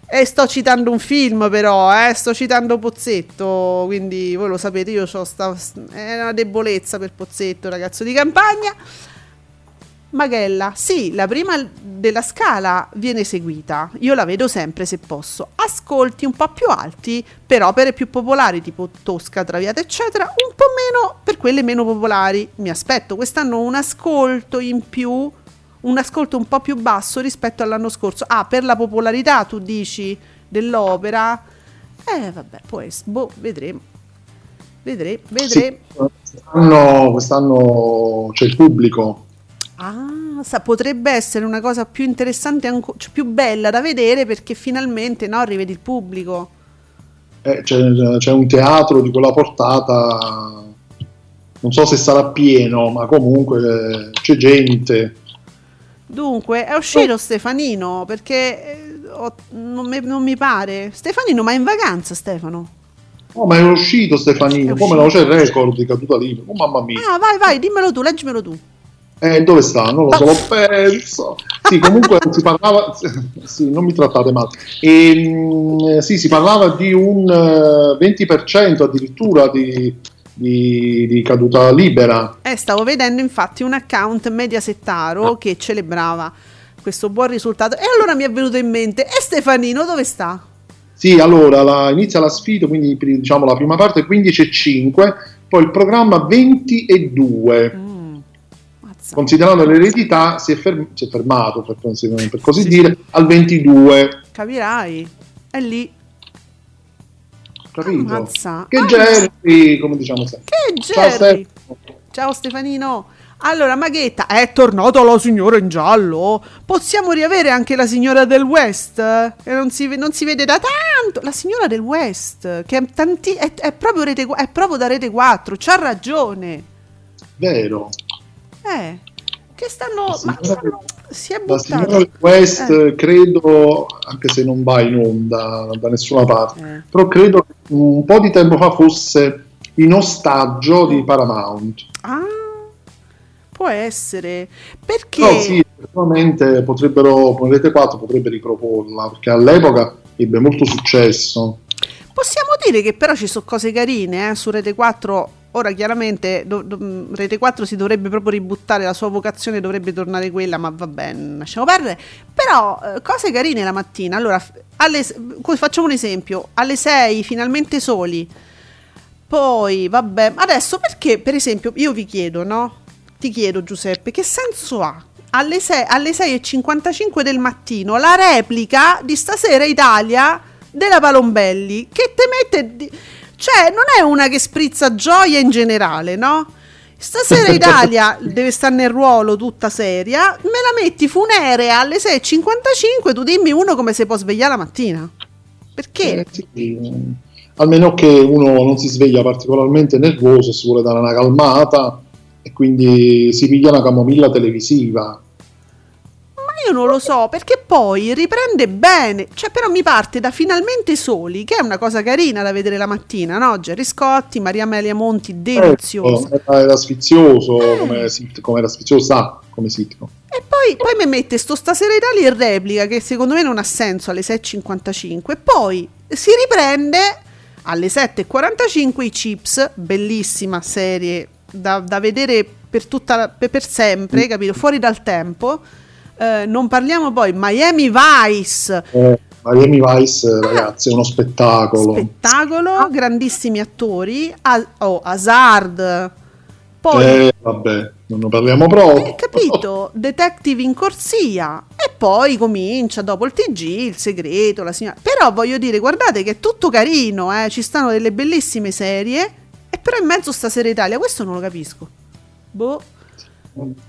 e sto citando un film però, eh, sto citando Pozzetto, quindi voi lo sapete, io ho sta, è una debolezza per Pozzetto, ragazzo di campagna. Maghella, sì, la prima della scala viene eseguita, io la vedo sempre se posso. Ascolti un po' più alti per opere più popolari, tipo Tosca, Traviata, eccetera, un po' meno per quelle meno popolari. Mi aspetto quest'anno un ascolto in più un ascolto un po' più basso rispetto all'anno scorso. Ah, per la popolarità tu dici dell'opera? Eh, vabbè, essere, boh, vedremo. Vedremo, vedremo. Sì, quest'anno, quest'anno c'è il pubblico. Ah, sa- potrebbe essere una cosa più interessante, anco- cioè più bella da vedere perché finalmente no, rivedi il pubblico. Eh, c'è, c'è un teatro di quella portata, non so se sarà pieno, ma comunque c'è gente. Dunque, è uscito Stefanino perché eh, ho- non, mi, non mi pare. Stefanino, ma è in vacanza Stefano? Oh, ma è uscito Stefanino, come no? C'è il record di caduta libera. Oh, mamma mia. Ah, vai, vai, dimmelo tu, leggimelo tu. Eh, dove sta? Non lo so, l'ho perso. Sì, comunque si parlava, sì, non mi trattate male. E, sì, si parlava di un eh, 20% addirittura di, di, di caduta libera. Eh, stavo vedendo infatti un account mediasettaro che celebrava questo buon risultato. E allora mi è venuto in mente, e Stefanino dove sta? Sì, allora la- inizia la sfida, quindi diciamo la prima parte 15 e 5, poi il programma 20 e 2. Mazza. Considerando l'eredità, si è, ferm- si è fermato, per, per così dire, al 22. Capirai, è lì. Capito? Ammazza. Che Ah, Jerry, come diciamo sempre. Che Ciao, Jerry! Stefano. Ciao Stefanino. Allora, Maghetta, è tornata la signora in giallo. Possiamo riavere anche la signora del West? Che non si, non si vede da tanto. La signora del West, che è, tanti- è- è proprio rete, è proprio da Rete 4. C'ha ragione. Vero. Eh, che stanno... Ma, signora- si è La buttata. signora West, Eh. credo, anche se non va in onda da nessuna parte, Eh. però credo che un po' di tempo fa fosse in ostaggio di Paramount. Ah, può essere. Perché... Però sì, effettivamente potrebbero, con Rete 4 potrebbe riproporla, perché all'epoca ebbe molto successo. Possiamo dire che però ci sono cose carine eh, su Rete 4. Ora chiaramente do- do- Rete 4 si dovrebbe proprio ributtare, la sua vocazione dovrebbe tornare quella, ma va bene, lasciamo perdere. Però eh, cose carine la mattina. Allora, alle facciamo un esempio, alle 6 finalmente soli. Poi, vabbè, adesso perché per esempio io vi chiedo, no? Ti chiedo Giuseppe, che senso ha? Alle 6, alle 6.55 del mattino la replica di Stasera Italia della Palombelli che te mette... di- Cioè, non è una che sprizza gioia in generale, no? Stasera Italia deve stare nel ruolo tutta seria, me la metti funerea alle 6.55, tu dimmi uno come si può svegliare la mattina. Perché? Almeno che uno non si sveglia particolarmente nervoso si vuole dare una calmata e quindi si piglia una camomilla televisiva. Non lo so, perché poi riprende bene. Cioè, però mi parte da Finalmente Soli, che è una cosa carina da vedere la mattina, no? Gerry Scotti, Maria Amelia Monti, delizioso. Ecco, era, era sfizioso come, sit- come era sfizioso, sa come sitcom. E poi, poi mi mette sto Stasera Italia in replica, che secondo me non ha senso alle 6.55. Poi si riprende alle 7.45 i Chips, bellissima serie da, da vedere per, tutta per, per sempre, capito? Fuori dal tempo. Eh, non parliamo poi Miami Vice, Eh, Miami Vice, ragazzi, è uno spettacolo. spettacolo, grandissimi attori, A- oh, Hazard, poi Eh, vabbè, non ne parliamo proprio. Eh, capito? Detective in corsia e poi comincia dopo il TG, il segreto, la signora. Però voglio dire, guardate che è tutto carino, eh, ci stanno delle bellissime serie e però in mezzo stasera Italia, questo non lo capisco. Boh.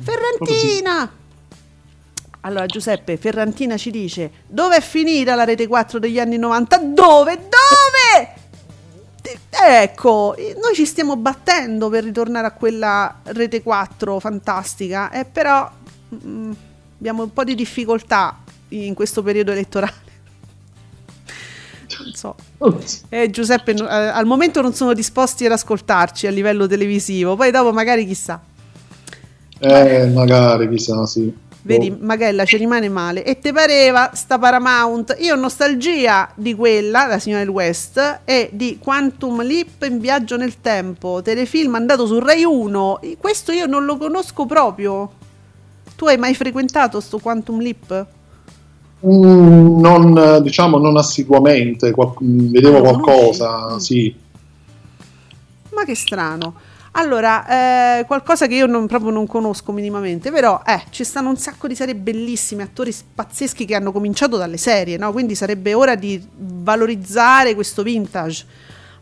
Ferrantina. Allora Giuseppe, Ferrantina ci dice, dove è finita la rete 4 degli anni 90? Dove? Dove? Ecco, noi ci stiamo battendo per ritornare a quella rete 4 fantastica, eh, però mm, abbiamo un po' di difficoltà in questo periodo elettorale. Non so. Eh, Giuseppe, eh, al momento non sono disposti ad ascoltarci a livello televisivo, poi dopo magari chissà. Eh, magari, chissà, sì. Vedi, Boh. Magella ci rimane male. E te pareva sta Paramount? Io ho nostalgia di quella, la signora del West, e di Quantum Leap in viaggio nel tempo, telefilm andato su Rai 1. Questo io non lo conosco proprio. Tu hai mai frequentato sto Quantum Leap? Mm, non, diciamo, non assiduamente, qual- mm, vedevo Ah, qualcosa, conosci? Sì. Ma che strano. Allora, eh, qualcosa che io non, proprio non conosco minimamente, però eh, ci stanno un sacco di serie bellissime, attori pazzeschi che hanno cominciato dalle serie, no? Quindi sarebbe ora di valorizzare questo vintage.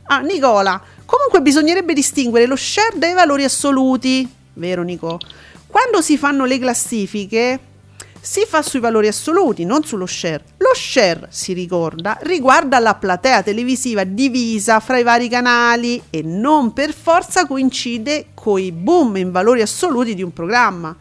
Ah, Nicola, comunque bisognerebbe distinguere lo share dai valori assoluti, vero Nico? Quando si fanno le classifiche si fa sui valori assoluti, non sullo share. Lo share, si ricorda, riguarda la platea televisiva divisa fra i vari canali e non per forza coincide coi boom in valori assoluti di un programma.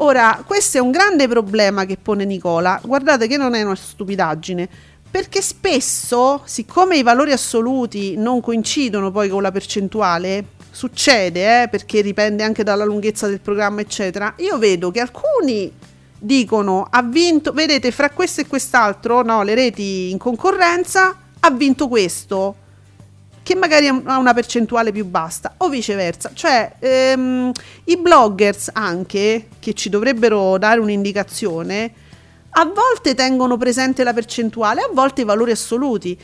Ora, questo è un grande problema che pone Nicola. Guardate che non è una stupidaggine. Perché spesso, siccome i valori assoluti non coincidono poi con la percentuale, succede, eh, perché dipende anche dalla lunghezza del programma, eccetera. Io vedo che alcuni dicono ha vinto, vedete, fra questo e quest'altro, no, le reti in concorrenza, ha vinto questo, che magari ha una percentuale più bassa, o viceversa. Cioè, ehm, i bloggers anche, che ci dovrebbero dare un'indicazione, a volte tengono presente la percentuale, a volte i valori assoluti.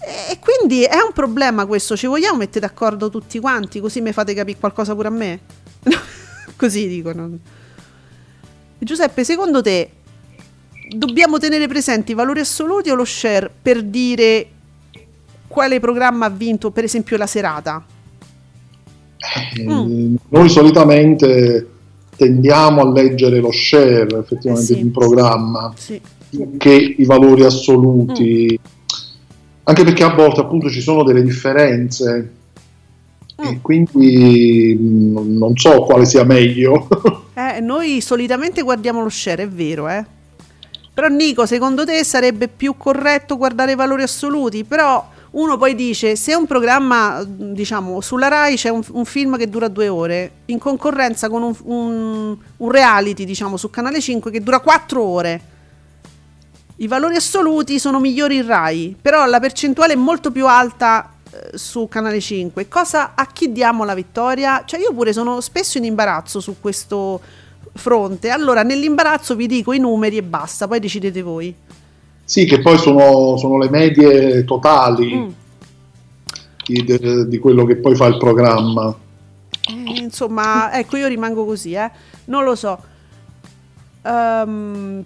E quindi è un problema questo, ci vogliamo mettere d'accordo tutti quanti, così mi fate capire qualcosa pure a me? così dicono. Giuseppe, secondo te dobbiamo tenere presenti i valori assoluti o lo share per dire quale programma ha vinto, per esempio, la serata? Eh, Noi solitamente tendiamo a leggere lo share effettivamente Eh sì. di un programma Sì. che i valori assoluti, anche perché a volte appunto ci sono delle differenze e quindi mh, non so quale sia meglio. Eh, noi solitamente guardiamo lo share, è vero, eh. Però Nico, secondo te sarebbe più corretto guardare i valori assoluti? Però uno poi dice, se un programma, diciamo, sulla RAI c'è un, un film che dura due ore, in concorrenza con un, un- un reality, diciamo, su Canale 5 che dura quattro ore. I valori assoluti sono migliori in RAI, però la percentuale è molto più alta su Canale 5. Cosa a chi diamo la vittoria? Cioè io pure sono spesso in imbarazzo su questo fronte. Allora, nell'imbarazzo vi dico i numeri e basta, poi decidete voi. sì, che poi sono, sono le medie totali di, de- di quello che poi fa il programma. Eh, insomma, ecco, io rimango così, eh. Non lo so. Ehm,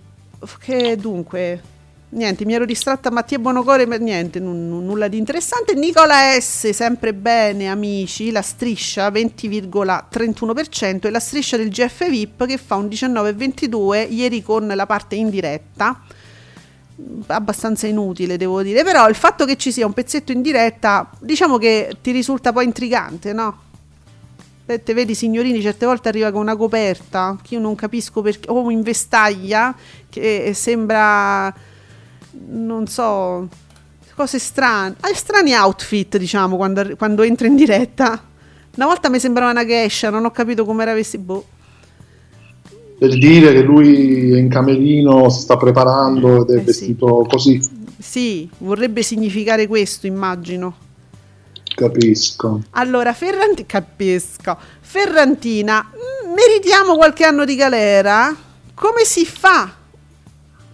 che dunque, niente, mi ero distratta Mattia Bonocore per niente, nun- nun- nulla di interessante. Nicola S, sempre bene, amici, la striscia 20,31% e la striscia del GF VIP che fa un 19,22 ieri con la parte in diretta. Abbastanza inutile, devo dire, però il fatto che ci sia un pezzetto in diretta, diciamo che ti risulta poi intrigante, no? Eh, Te vedi, signorini, certe volte arriva con una coperta che io non capisco perché, o in vestaglia che sembra, non so, cose strane. Ha strani outfit, diciamo, quando, quando entra in diretta. Una volta mi sembrava una geisha, non ho capito come era vestito. Boh. Per dire che lui è in camerino, si sta preparando ed è Eh sì. vestito così, Sì, vorrebbe significare questo, immagino. capisco. Allora, Ferranti- capisco. Ferrantina, mm, meritiamo qualche anno di galera? Come si fa?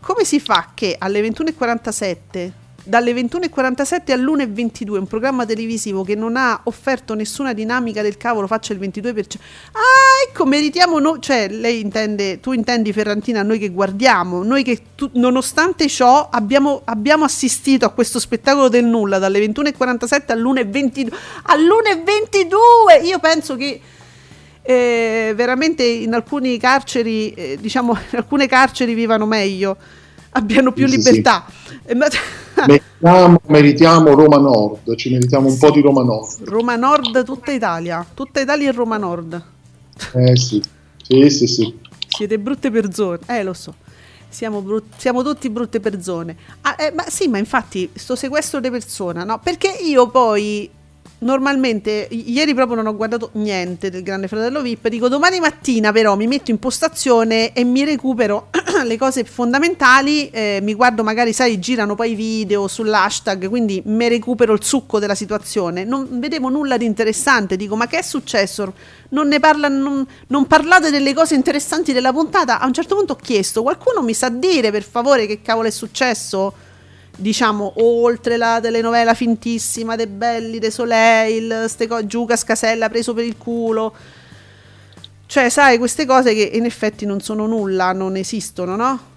Come si fa che alle 21.47, dalle 21.47 all'1.22, un programma televisivo che non ha offerto nessuna dinamica del cavolo faccia il 22%? Ah, ecco, meritiamo noi, cioè lei intende, tu intendi Ferrantina, noi che guardiamo, noi che tu- nonostante ciò abbiamo, abbiamo assistito a questo spettacolo del nulla dalle 21.47 all'1.22. All'1.22! Io penso che eh, veramente in alcuni carceri, eh, diciamo, in alcune carceri vivano meglio, abbiano più Sì, sì, libertà. Eh, ma- Meritiamo, meritiamo Roma Nord, ci meritiamo un po' di Roma Nord. Roma Nord, tutta Italia, tutta Italia e Roma Nord. Eh sì, sì, sì, sì. Siete brutte persone, eh lo so. Siamo, brut- siamo tutti brutte persone. Ah, eh, ma sì, ma infatti, sto sequestro di persona, no? Perché io poi normalmente, ieri proprio non ho guardato niente del Grande Fratello VIP. Dico domani mattina, però, mi metto in postazione e mi recupero le cose fondamentali. eh, mi guardo, magari, sai, girano poi i video sull'hashtag, quindi mi recupero il succo della situazione. Non vedevo nulla di interessante. Dico, ma che è successo? non ne parla, non, non parlate delle cose interessanti della puntata. A un certo punto ho chiesto, qualcuno mi sa dire per favore che cavolo è successo? Diciamo, oltre la telenovela fintissima De Belli, De Soleil, ste co- Giuca Scasella preso per il culo. Cioè, sai, queste cose che in effetti non sono nulla, non esistono, no?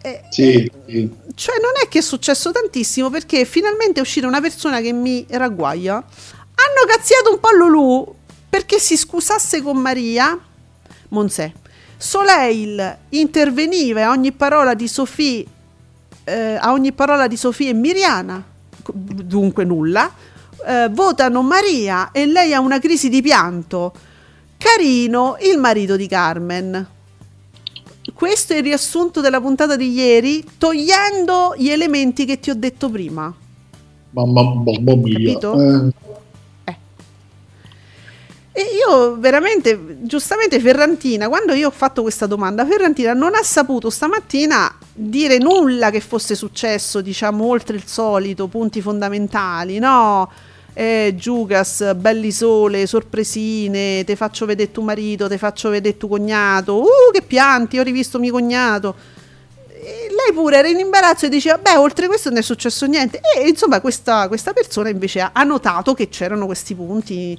E- Sì, sì. cioè non è che è successo tantissimo perché finalmente è uscita una persona che mi ragguaglia. Hanno cazziato un po' Lulu perché si scusasse con Maria Monsè. Soleil interveniva a ogni parola di Sofì eh, a ogni parola di Sofì e Miriana, dunque nulla. Eh, votano Maria e lei ha una crisi di pianto. Carino il marito di Carmen. questo è il riassunto della puntata di ieri, togliendo gli elementi che ti ho detto prima. Mamma, mamma mia. Capito? Eh, E io veramente, giustamente Ferrantina, quando io ho fatto questa domanda, Ferrantina non ha saputo stamattina dire nulla che fosse successo, diciamo, oltre il solito, punti fondamentali, no? Eh, Giugas, belli sole, sorpresine, te faccio vedere tuo marito, te faccio vedere tuo cognato, uh che pianti, ho rivisto mio cognato. E lei pure era in imbarazzo e diceva, beh, oltre questo non è successo niente. E insomma questa, questa persona invece ha notato che c'erano questi punti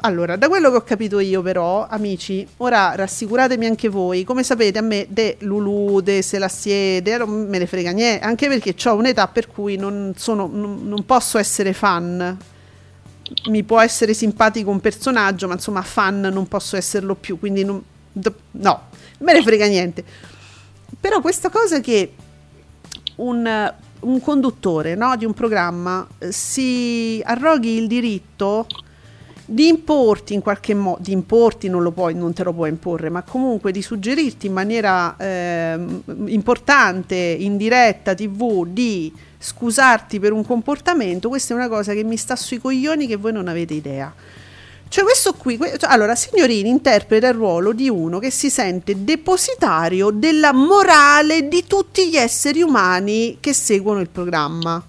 allora, da quello che ho capito io però, amici, ora rassicuratemi anche voi, come sapete a me de Lulu, de Selassie, de non me ne frega niente, anche perché ho un'età per cui non, sono, non, non posso essere fan. Mi può essere simpatico un personaggio, ma insomma fan non posso esserlo più, quindi non, no, me ne frega niente. Però questa cosa che un, un conduttore no, di un programma eh, si arroghi il diritto di importi in qualche modo, di importi non, lo puoi, non te lo puoi imporre, ma comunque di suggerirti in maniera ehm, importante, in diretta tv, di scusarti per un comportamento, questa è una cosa che mi sta sui coglioni che voi non avete idea. Cioè questo qui, que- cioè, allora Signorini interpreta il ruolo di uno che si sente depositario della morale di tutti gli esseri umani che seguono il programma.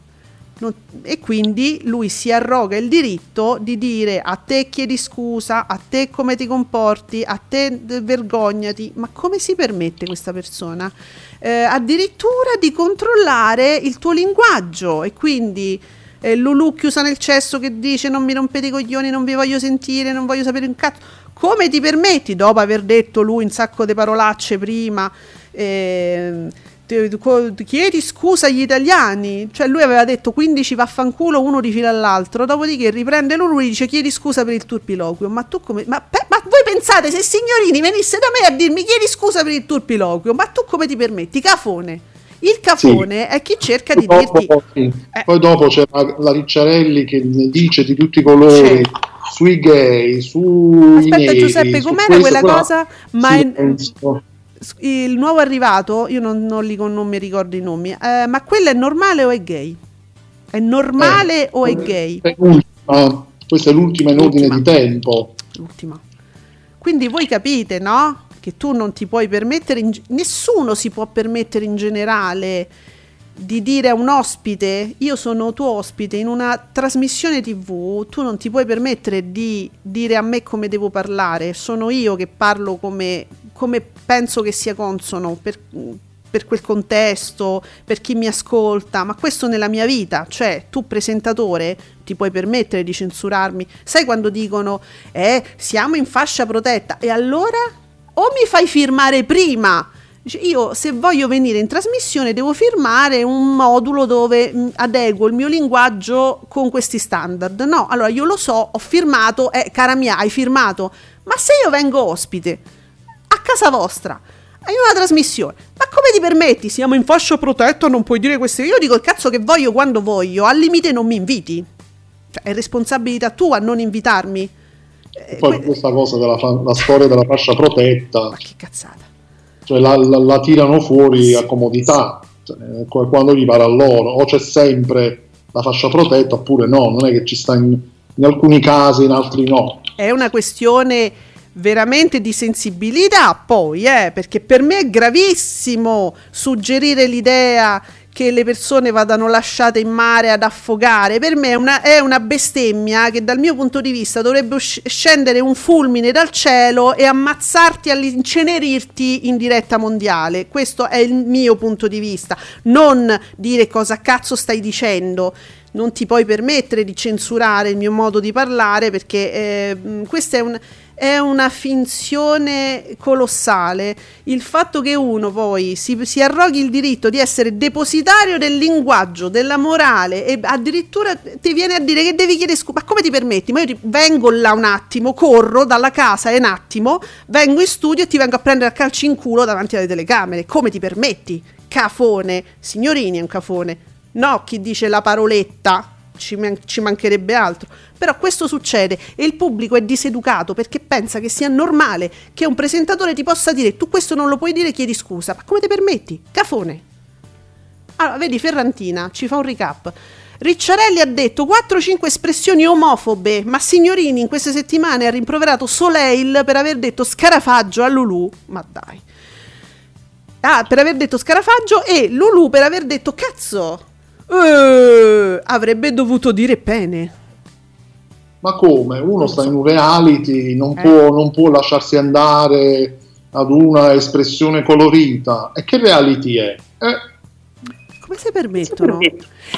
Non- e quindi lui si arroga il diritto di dire a te chiedi scusa, a te come ti comporti, a te eh, vergognati, ma come si permette questa persona? Eh, addirittura di controllare il tuo linguaggio e quindi eh, Lulu chiusa nel cesso che dice non mi rompete i coglioni, non vi voglio sentire, non voglio sapere un cazzo. Come ti permetti, dopo aver detto lui un sacco di parolacce prima, co- chiedi scusa agli italiani? Cioè lui aveva detto 15 vaffanculo, uno di fila all'altro, dopodiché riprende lui e dice chiedi scusa per il turpiloquio. Ma tu come... Ma, pe- ma voi pensate se Signorini venisse da me a dirmi chiedi scusa per il turpiloquio, ma tu come ti permetti? Cafone. Il cafone è chi cerca di Poi dirti... dopo, sì. Eh. Poi dopo c'è la, la Ricciarelli che ne dice di tutti i colori Sì. sui gay, sui Aspetta neri, Giuseppe, su com'era quella cosa? Ma è- silenzio. Il nuovo arrivato, io non, non li non mi ricordo i nomi, eh, ma quello è normale o è gay? È normale Eh, o è gay? è l'ultima- questa è l'ultima in ordine L'ultima. di tempo. L'ultima. Quindi voi capite, no? Che tu non ti puoi permettere, in nessuno si può permettere in generale di dire a un ospite, io sono tuo ospite in una trasmissione tv, tu non ti puoi permettere di dire a me come devo parlare, sono io che parlo come, come penso che sia consono per, per quel contesto, per chi mi ascolta, ma questo nella mia vita, cioè tu presentatore ti puoi permettere di censurarmi, sai quando dicono, eh, siamo in fascia protetta, e allora o mi fai firmare prima? Io se voglio venire in trasmissione devo firmare un modulo dove mh, adeguo il mio linguaggio con questi standard. No, allora io lo so, ho firmato, eh, cara mia, hai firmato. Ma se io vengo ospite casa vostra, in una trasmissione, ma come ti permetti? Siamo in fascia protetta, non puoi dire queste. Io dico il cazzo che voglio quando voglio, al limite non mi inviti. Cioè, è responsabilità tua non invitarmi. Eh, Poi que- questa cosa della fa- storia della fascia protetta, ma che cazzata. cioè la, la- la tirano fuori a comodità, cioè, quando gli pare a loro, o c'è sempre la fascia protetta oppure no, non è che ci sta in, in alcuni casi, in altri no. è una questione veramente di sensibilità poi, eh, perché per me è gravissimo suggerire l'idea che le persone vadano lasciate in mare ad affogare, per me è una, è una bestemmia che dal mio punto di vista dovrebbe usci- scendere un fulmine dal cielo e ammazzarti, all'incenerirti in diretta mondiale. Questo è il mio punto di vista, non dire cosa cazzo stai dicendo. Non ti puoi permettere di censurare il mio modo di parlare perché eh, questa è, un- è una finzione colossale. Il fatto che uno poi si, si arroghi il diritto di essere depositario del linguaggio, della morale e addirittura ti viene a dire che devi chiedere scusa. Ma come ti permetti? Ma io ti- vengo là un attimo, corro dalla casa un attimo, vengo in studio e ti vengo a prendere a calci in culo davanti alle telecamere. Come ti permetti? Cafone. Signorini è un cafone. No, chi dice la paroletta. Ci, man- ci mancherebbe altro. Però questo succede e il pubblico è diseducato perché pensa che sia normale che un presentatore ti possa dire tu questo non lo puoi dire, chiedi scusa. Ma come ti permetti? Cafone. Allora, vedi, Ferrantina ci fa un recap. Ricciarelli ha detto 4-5 espressioni omofobe, ma Signorini in queste settimane ha rimproverato Soleil per aver detto scarafaggio a Lulu. Ma dai. Ah, per aver detto scarafaggio e Lulu per aver detto cazzo. Eh, avrebbe dovuto dire pene. Ma come? Uno sta in un reality, non, Eh. può, non può lasciarsi andare ad una espressione colorita. E che reality è? Eh, Come si permettono?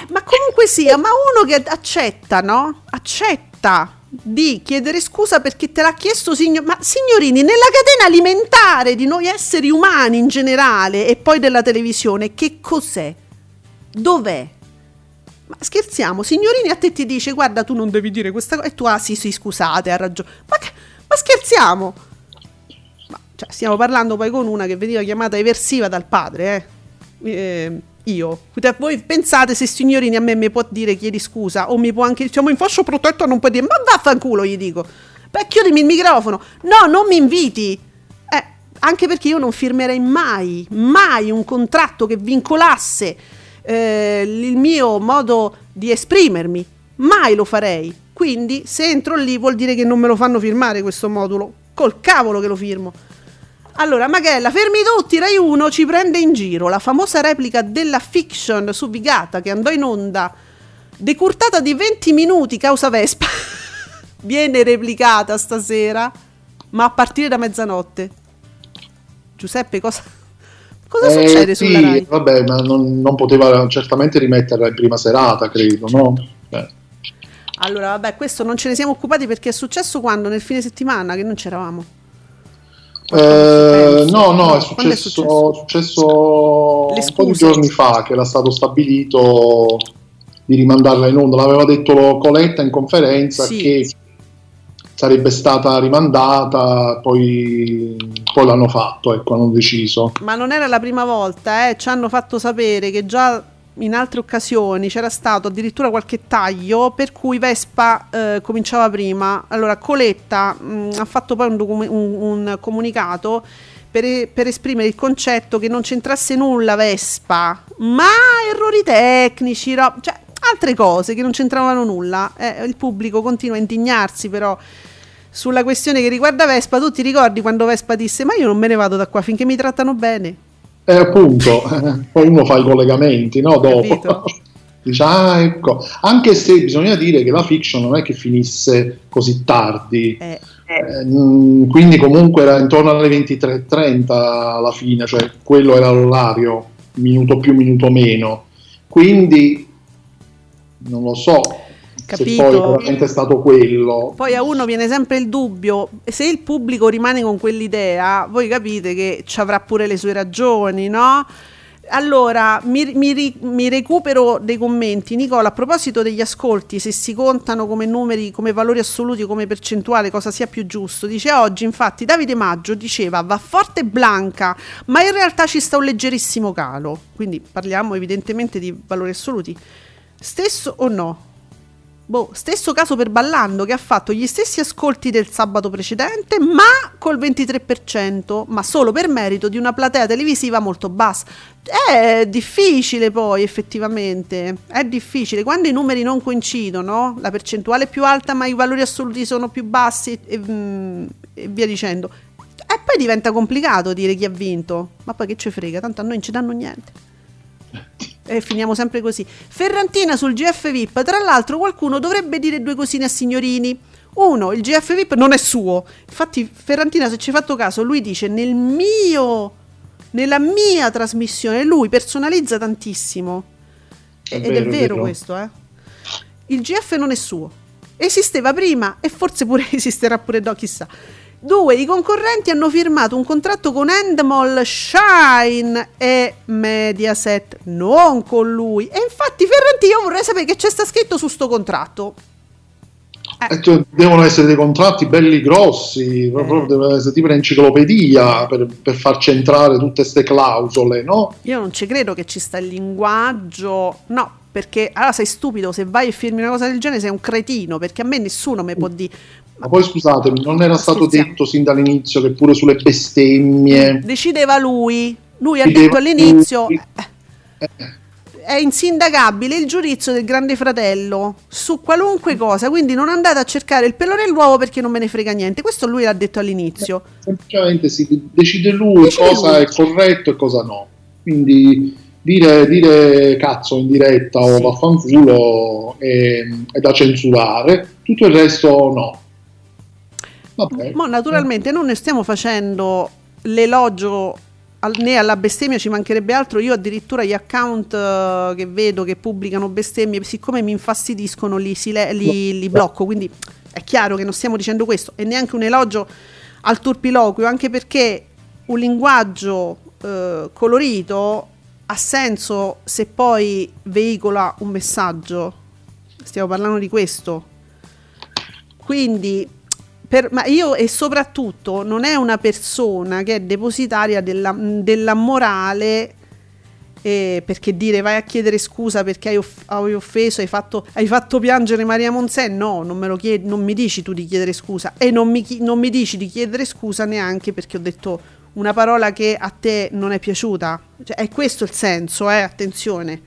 Ma comunque sia, ma uno che accetta, no? Accetta di chiedere scusa perché te l'ha chiesto signor... Ma signorini, nella catena alimentare di noi esseri umani in generale e poi della televisione, che cos'è? Dov'è? Ma scherziamo, signorini a te ti dice guarda tu non devi dire questa cosa e tu ah sì sì scusate ha ragione. Ma, che- ma scherziamo? Ma, cioè, stiamo parlando poi con una che veniva chiamata eversiva dal padre, eh. Eh, io. Voi pensate se signorini a me mi può dire chiedi scusa o mi può anche siamo in fascio protetto non puoi dire ma vaffanculo gli dico. Beh chiudimi il microfono. No, non mi inviti. Eh, anche perché io non firmerei mai, mai un contratto che vincolasse eh, il mio modo di esprimermi. Mai lo farei. Quindi se entro lì vuol dire che non me lo fanno firmare questo modulo. Col cavolo che lo firmo. Allora, Maghella, fermi tutti, Rai 1 ci prende in giro. La famosa replica della fiction su Vigata che andò in onda, decurtata di 20 minuti causa Vespa, viene replicata stasera, ma a partire da mezzanotte. Giuseppe, cosa, cosa eh, succede sì, sulla Rai? Vabbè, ma non, non poteva certamente rimetterla in prima serata, credo, no? Eh. Allora, vabbè, questo non ce ne siamo occupati perché è successo quando? Nel fine settimana che non c'eravamo. Eh, penso. no, no, è Quando è successo, successo un po' di giorni fa che era stato stabilito di rimandarla in onda. L'aveva detto Coletta in conferenza Sì. che sarebbe stata rimandata, poi, poi l'hanno fatto, ecco, hanno deciso. Ma non era la prima volta, eh. ci hanno fatto sapere che già in altre occasioni c'era stato addirittura qualche taglio per cui Vespa eh, cominciava prima. Allora, Coletta mh, ha fatto poi un, docu- un- un comunicato per, per esprimere il concetto che non c'entrasse nulla Vespa, ma errori tecnici, ro- cioè altre cose che non c'entravano nulla. Eh, il pubblico continua a indignarsi però sulla questione che riguarda Vespa. Tu ti ricordi quando Vespa disse ma io non me ne vado da qua finché mi trattano bene? E appunto, poi uno fa i collegamenti, no? Dopo. Dice, ah, ecco. Anche se bisogna dire che la fiction non è che finisse così tardi. Eh, Eh, mm, quindi comunque era intorno alle 23.30 alla fine, cioè quello era l'orario, minuto più, minuto meno. Quindi non lo so se Capito. poi veramente è stato quello. Poi a uno viene sempre il dubbio, se il pubblico rimane con quell'idea, voi capite che ci avrà pure le sue ragioni, no? Allora, mi, mi mi recupero dei commenti. Nicola, a proposito degli ascolti, se si contano come numeri, come valori assoluti come percentuale, cosa sia più giusto? Dice oggi, infatti, Davide Maggio diceva va forte Blanca, ma in realtà ci sta un leggerissimo calo. Quindi parliamo evidentemente di valori assoluti. Stesso o no? Boh, stesso caso per Ballando che ha fatto gli stessi ascolti del sabato precedente, ma col 23%, ma solo per merito di una platea televisiva molto bassa. È difficile poi, effettivamente, è difficile. Quando i numeri non coincidono, la percentuale è più alta, ma i valori assoluti sono più bassi e, mm, e via dicendo. E poi diventa complicato dire chi ha vinto. Ma poi che ci frega, tanto a noi non ci danno niente. E finiamo sempre così. Ferrantina sul GF VIP. Tra l'altro, qualcuno dovrebbe dire due cosine a signorini. Uno, il GF VIP non è suo. Infatti, Ferrantina, se ci hai fatto caso, lui dice nel mio. Nella mia trasmissione, lui personalizza tantissimo. È Ed vero, è vero vero. questo, eh. Il GF non è suo. Esisteva prima e forse pure esisterà pure dopo, chissà. Due, i concorrenti hanno firmato un contratto con Endemol, Shine e Mediaset, non con lui. E infatti, Ferranti, io vorrei sapere che c'è sta scritto su sto contratto. Eh, cioè, devono essere dei contratti belli grossi, proprio deve essere tipo un'enciclopedia per, per farci entrare tutte queste clausole, no? Io non ci credo che ci sta il linguaggio. No, perché allora sei stupido se vai e firmi una cosa del genere sei un cretino perché a me nessuno mi può dire Ma poi scusatemi, non era stato Scherziamo. detto sin dall'inizio che pure sulle bestemmie decideva lui lui ha detto all'inizio lui. eh, è insindacabile il giudizio del grande fratello su qualunque cosa quindi non andate a cercare il pelo nell'uovo perché non me ne frega niente questo lui l'ha detto all'inizio semplicemente si decide lui Decide cosa lui. è corretto e cosa no. Quindi dire, dire cazzo in diretta o Sì. vaffanculo è, è da censurare, tutto il resto no. Vabbè. Ma naturalmente non ne stiamo facendo l'elogio al- né alla bestemmia, ci mancherebbe altro. Io addirittura gli account eh, che vedo che pubblicano bestemmie, siccome mi infastidiscono, li, sile- li- li blocco. Quindi è chiaro che non stiamo dicendo questo e neanche un elogio al turpiloquio, anche perché un linguaggio eh, colorito ha senso se poi veicola un messaggio. Stiamo parlando di questo. Quindi, per- ma io e soprattutto non è una persona che è depositaria della, della morale. eh, perché dire vai a chiedere scusa perché hai, off- hai offeso, hai fatto, hai fatto piangere Maria Monzè? No, non, me lo chiedi, non mi dici tu di chiedere scusa e non mi, chi- non mi dici di chiedere scusa neanche perché ho detto una parola che a te non è piaciuta. Cioè, è questo il senso, eh, attenzione.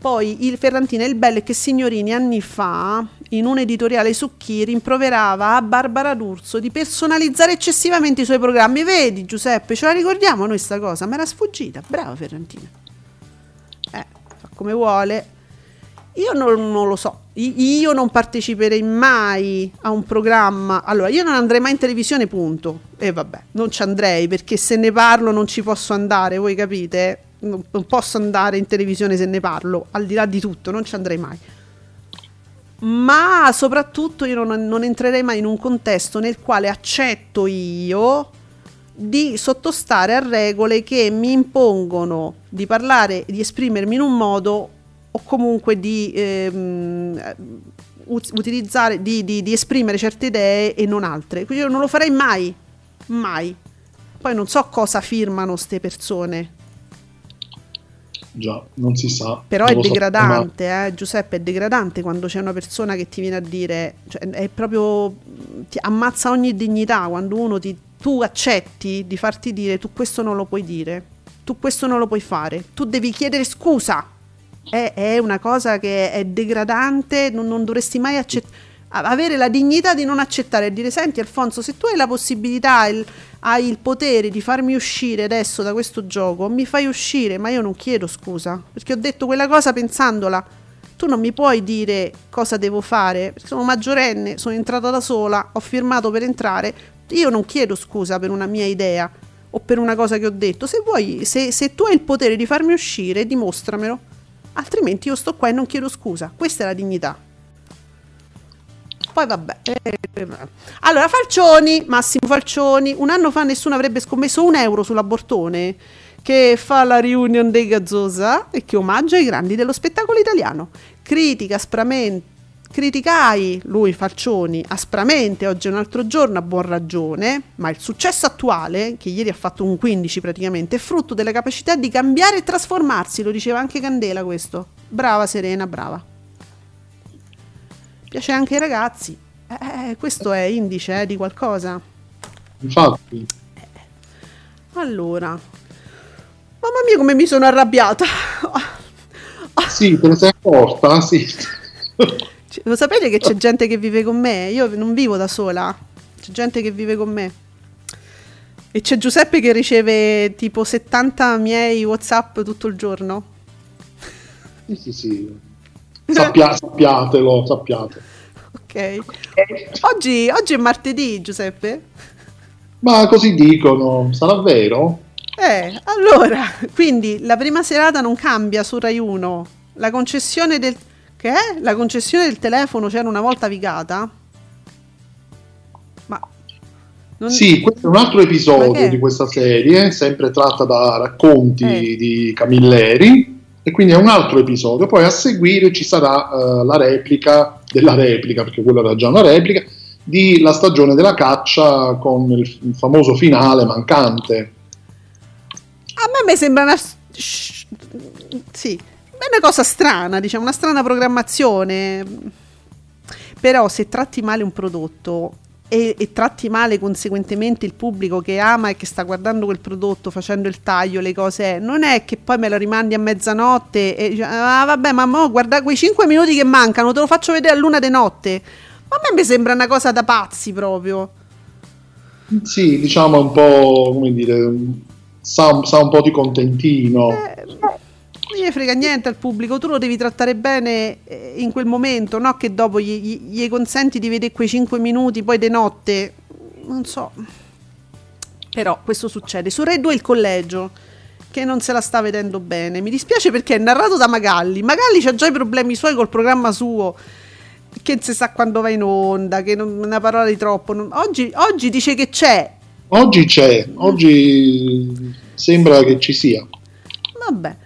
Poi il Ferrantina, il bello è che Signorini anni fa, in un editoriale su Chi, rimproverava a Barbara D'Urso di personalizzare eccessivamente i suoi programmi. Vedi Giuseppe, ce la ricordiamo noi sta cosa? Ma era sfuggita. Brava Ferrantina. Eh, fa come vuole. Io non, non lo so. Io non parteciperei mai a un programma. Allora, io non andrei mai in televisione, punto. E vabbè, non ci andrei perché se ne parlo non ci posso andare, voi capite? Non, non posso andare in televisione se ne parlo, al di là di tutto, non ci andrei mai. Ma soprattutto io non, non entrerei mai in un contesto nel quale accetto io di sottostare a regole che mi impongono di parlare, di esprimermi in un modo o comunque di ehm, ut- utilizzare, di, di- di esprimere certe idee e non altre. Quindi io non lo farei mai, mai. Poi non so cosa firmano ste persone, Già, non si sa. però è lo so, degradante, eh, Giuseppe, è degradante quando c'è una persona che ti viene a dire, cioè, è proprio, ti ammazza ogni dignità quando uno ti, tu accetti di farti dire tu questo non lo puoi dire, tu questo non lo puoi fare, tu devi chiedere scusa. È, è una cosa che è degradante, non, non dovresti mai accettare. Avere la dignità di non accettare e dire: Senti, Alfonso, se tu hai la possibilità, il- hai il potere di farmi uscire adesso da questo gioco, mi fai uscire, ma io non chiedo scusa perché ho detto quella cosa pensandola. Tu non mi puoi dire cosa devo fare, perché sono maggiorenne, sono entrata da sola, ho firmato per entrare. Io non chiedo scusa per una mia idea o per una cosa che ho detto. Se vuoi, se, se tu hai il potere di farmi uscire, dimostramelo. Altrimenti io sto qua e non chiedo scusa. Questa è la dignità. Poi vabbè. eh, Allora, Falcioni, Massimo Falcioni, un anno fa nessuno avrebbe scommesso un euro sull'abortone che fa la reunion dei Gazzosa e che omaggia i grandi dello spettacolo italiano. Critica aspramente. Criticai lui Falcioni aspramente oggi è un altro giorno a buon ragione, ma il successo attuale, che ieri ha fatto un 15 praticamente, è frutto della capacità di cambiare e trasformarsi, lo diceva anche Candela questo. Brava Serena, brava. Piace anche ai ragazzi. Eh, questo è indice eh, di qualcosa. Infatti, Allora, mamma mia come mi sono arrabbiata. sì, te ne sei accorta? Sì. Cioè, Lo sapete che c'è gente che vive con me? Io non vivo da sola, c'è gente che vive con me. E c'è Giuseppe che riceve tipo 70 miei WhatsApp tutto il giorno. Sì, sì, sì. Sappia- sappiatelo, sappiate. Ok. Oggi, oggi è martedì, Giuseppe? Ma così dicono, sarà vero? Eh, allora, quindi la prima serata non cambia su Rai 1. La concessione del che è? La concessione del telefono c'era una volta vigata? Ma non- Sì, questo è un altro episodio di questa serie, sempre tratta da racconti Eh. di Camilleri, e quindi è un altro episodio. Poi a seguire ci sarà eh, la replica della replica, perché quello era già una replica, di La stagione della caccia con il, il famoso finale mancante. A me mi sembra una, Shh, sì, è una cosa strana, diciamo, una strana programmazione. Però se tratti male un prodotto e, e tratti male conseguentemente il pubblico che ama e che sta guardando quel prodotto, facendo il taglio, le cose, non è che poi me lo rimandi a mezzanotte e dici, ah vabbè, ma mo guarda quei 5 minuti che mancano, te lo faccio vedere a luna di notte. Ma a me mi sembra una cosa da pazzi proprio. Sì, diciamo un po', come dire, sa, un- sa un po' di contentino. Eh, non gliene frega niente al pubblico, tu lo devi trattare bene eh, in quel momento, no che dopo gli, gli- gli consenti di vedere quei 5 minuti, poi di notte, non so. Però questo succede. Su Rai 2 il collegio, che non se la sta vedendo bene. Mi dispiace perché è narrato da Magalli. Magalli ha già i problemi suoi col programma suo. Che non si sa quando va in onda, che non una parola di troppo. non- Oggi, oggi dice che c'è. Oggi c'è, oggi sembra che ci sia. Vabbè.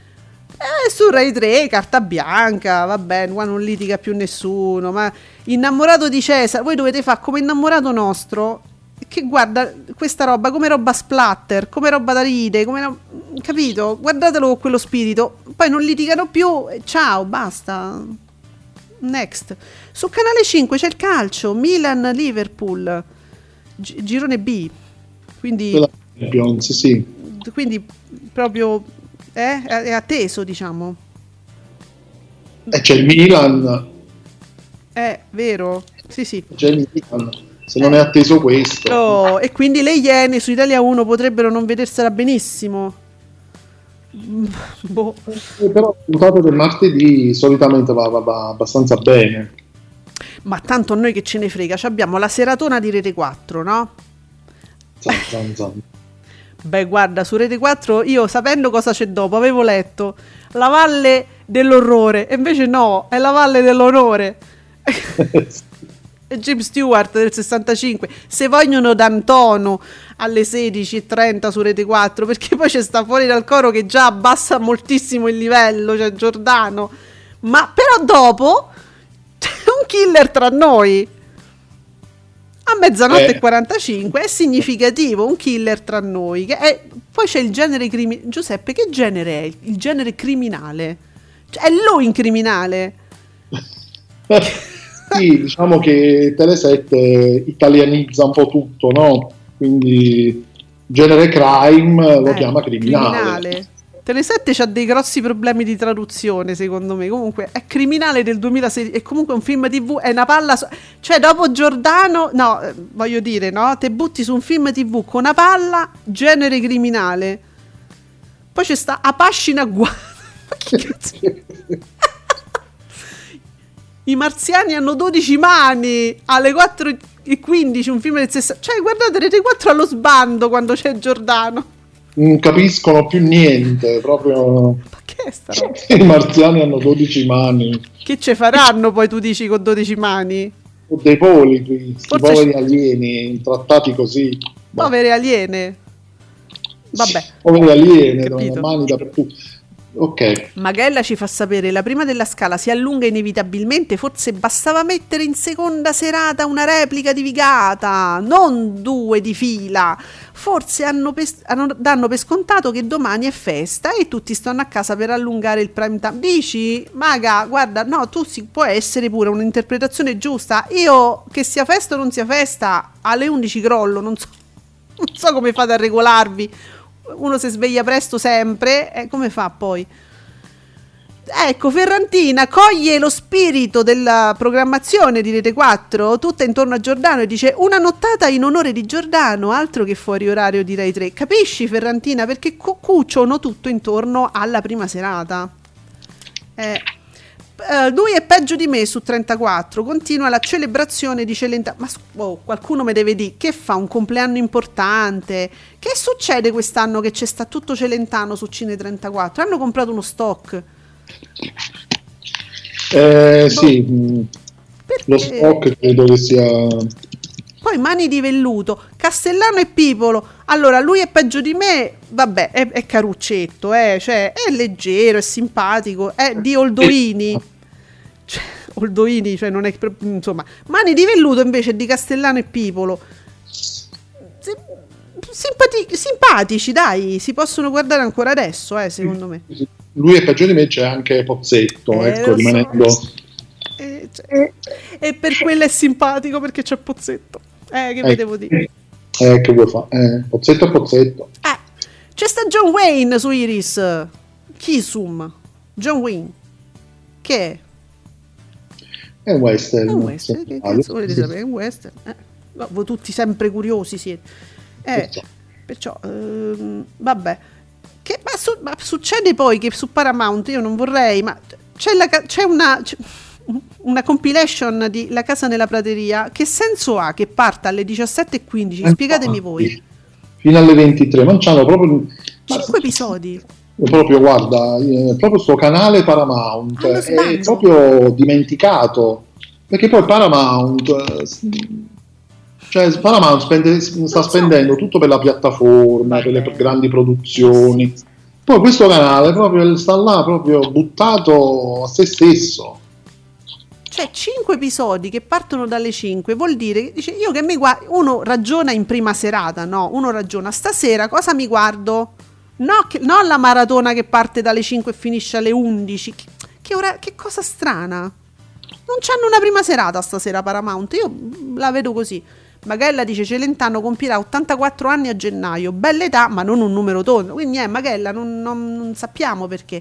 Eh, su Rai 3, carta bianca, vabbè, qua non litiga più nessuno, ma innamorato di Cesare, voi dovete fare come innamorato nostro, che guarda questa roba come roba splatter, come roba da ride, come ro- capito? Guardatelo con quello spirito, poi non litigano più, ciao, basta. Next. Su Canale 5 c'è il calcio, Milan-Liverpool, gi- girone B, quindi Quella Champions, sì. quindi proprio eh, è, atteso, diciamo. E c'è il Milan, È vero? Sì, sì. c'è il Milan. Se non è atteso questo, Oh, e quindi le Iene su Italia 1 potrebbero non vedersela benissimo. Mm, Boh. Eh, però la puntata del martedì solitamente va, va- va abbastanza bene. Ma tanto a noi che ce ne frega, abbiamo la seratona di Rete 4, no? Zan, zan, zan. Beh, guarda, su Rete 4 io sapendo cosa c'è dopo avevo letto la valle dell'orrore, e invece no, è la valle dell'onore. Jim Stewart del 65 se vogliono D'Antono alle 16.30 su Rete 4 perché poi c'è sta fuori dal coro che già abbassa moltissimo il livello cioè Giordano. Ma però dopo c'è un killer tra noi a mezzanotte Eh. e 45 è significativo un killer tra noi che è- poi c'è il genere criminale Giuseppe che genere è il, genere criminale Cioè, è lui in criminale sì, diciamo che Tele7 italianizza un po' tutto, no? Quindi genere crime lo Eh, chiama criminale. Tele7 c'ha dei grossi problemi di traduzione, secondo me. Comunque, è criminale del 2016. È comunque un film TV. È una palla. so- cioè, dopo Giordano, no, eh, voglio dire, no? Te butti su un film TV con una palla, genere criminale. Poi c'è sta Apascina Guarda. Ma che cazzo? I marziani hanno 12 mani alle 4 e 15, un film del 60. Cioè, guardate, Rete 4 allo sbando quando c'è Giordano. Non capiscono più niente, proprio Ma che è sta i marziani hanno 12 mani, Che ce faranno poi tu dici con 12 mani? o dei polipi, Forse poveri ci- alieni trattati così. Povere aliene. Vabbè. Poveri alieni, Capito. hanno mani dappertutto. Ok, Magella ci fa sapere la prima della scala si allunga inevitabilmente, forse bastava mettere in seconda serata una replica di Vigata, non due di fila. Forse hanno pes- hanno- danno per scontato che domani è festa e tutti stanno a casa per allungare il prime time. Dici, Maga, guarda, no, tu si, può essere pure un'interpretazione giusta. Io, che sia festa o non sia festa, alle 11 crollo, non so, non so come fate a regolarvi. Uno si sveglia presto sempre, e come fa poi? Ecco, Ferrantina coglie lo spirito della programmazione di Rete 4, tutta intorno a Giordano, e dice una nottata in onore di Giordano, altro che fuori orario di Rai 3. Capisci, Ferrantina? Perché cu- cuciono tutto intorno alla prima serata. Eh, eh, lui è peggio di me su 34. Continua la celebrazione di Celentano. Ma oh, qualcuno mi deve dire che fa un compleanno importante. Che succede quest'anno che c'è sta tutto Celentano su Cine 34? Hanno comprato uno stock. eh, sì, mh, Perché? lo stock credo che sia... Poi mani di velluto, Castellano e Pipolo. Allora, lui è peggio di me, vabbè, è, è caruccetto, eh, cioè, è leggero, è simpatico, è di Oldoini. Cioè, Oldoini, cioè non è insomma, mani di velluto invece è di Castellano e Pipolo. Simpati- simpatici, dai, si possono guardare ancora adesso, eh, secondo me. Lui è peggio di me, c'è anche Pozzetto, Eh, ecco, lo so. rimanendo... E, cioè, e per quello è simpatico perché c'è Pozzetto. Eh, che vi Eh, devo dire? Eh, che vuoi fare? Eh, Pozzetto è Pozzetto. Eh, c'è sta John Wayne su Iris. Kisum. John Wayne. Che è? È un western. È un western. Che sensuale. cazzo volete sapere? È un western. Eh, no, voi tutti sempre curiosi siete. Eh, Perciò. ehm, vabbè. Che, ma, su- ma succede poi che su Paramount, io non vorrei, ma c'è, la c'è una... c'è una compilation di La casa nella prateria che senso ha che parta alle 17.15 Eh, spiegatemi voi Fino alle 23, ma c'hanno proprio... ma- 5 episodi proprio guarda, eh, proprio sto canale Paramount Allo è sbando. proprio dimenticato perché poi Paramount eh, cioè Paramount spende- sta so. spendendo tutto per la piattaforma, per le grandi produzioni. Poi questo canale proprio sta là proprio buttato a se stesso. Cioè, 5 episodi che partono dalle 5 vuol dire che dice io che mi guardo. Uno ragiona in prima serata, no? Uno ragiona stasera cosa mi guardo? No, che, non la maratona che parte dalle 5 e finisce alle 11. Che, che ora- che cosa strana. Non c'hanno una prima serata stasera Paramount. Io mm, la vedo così. Magella dice Celentano compirà 84 anni a gennaio. Bella età, ma non un numero tondo. Quindi è Magella, non, non- non sappiamo perché.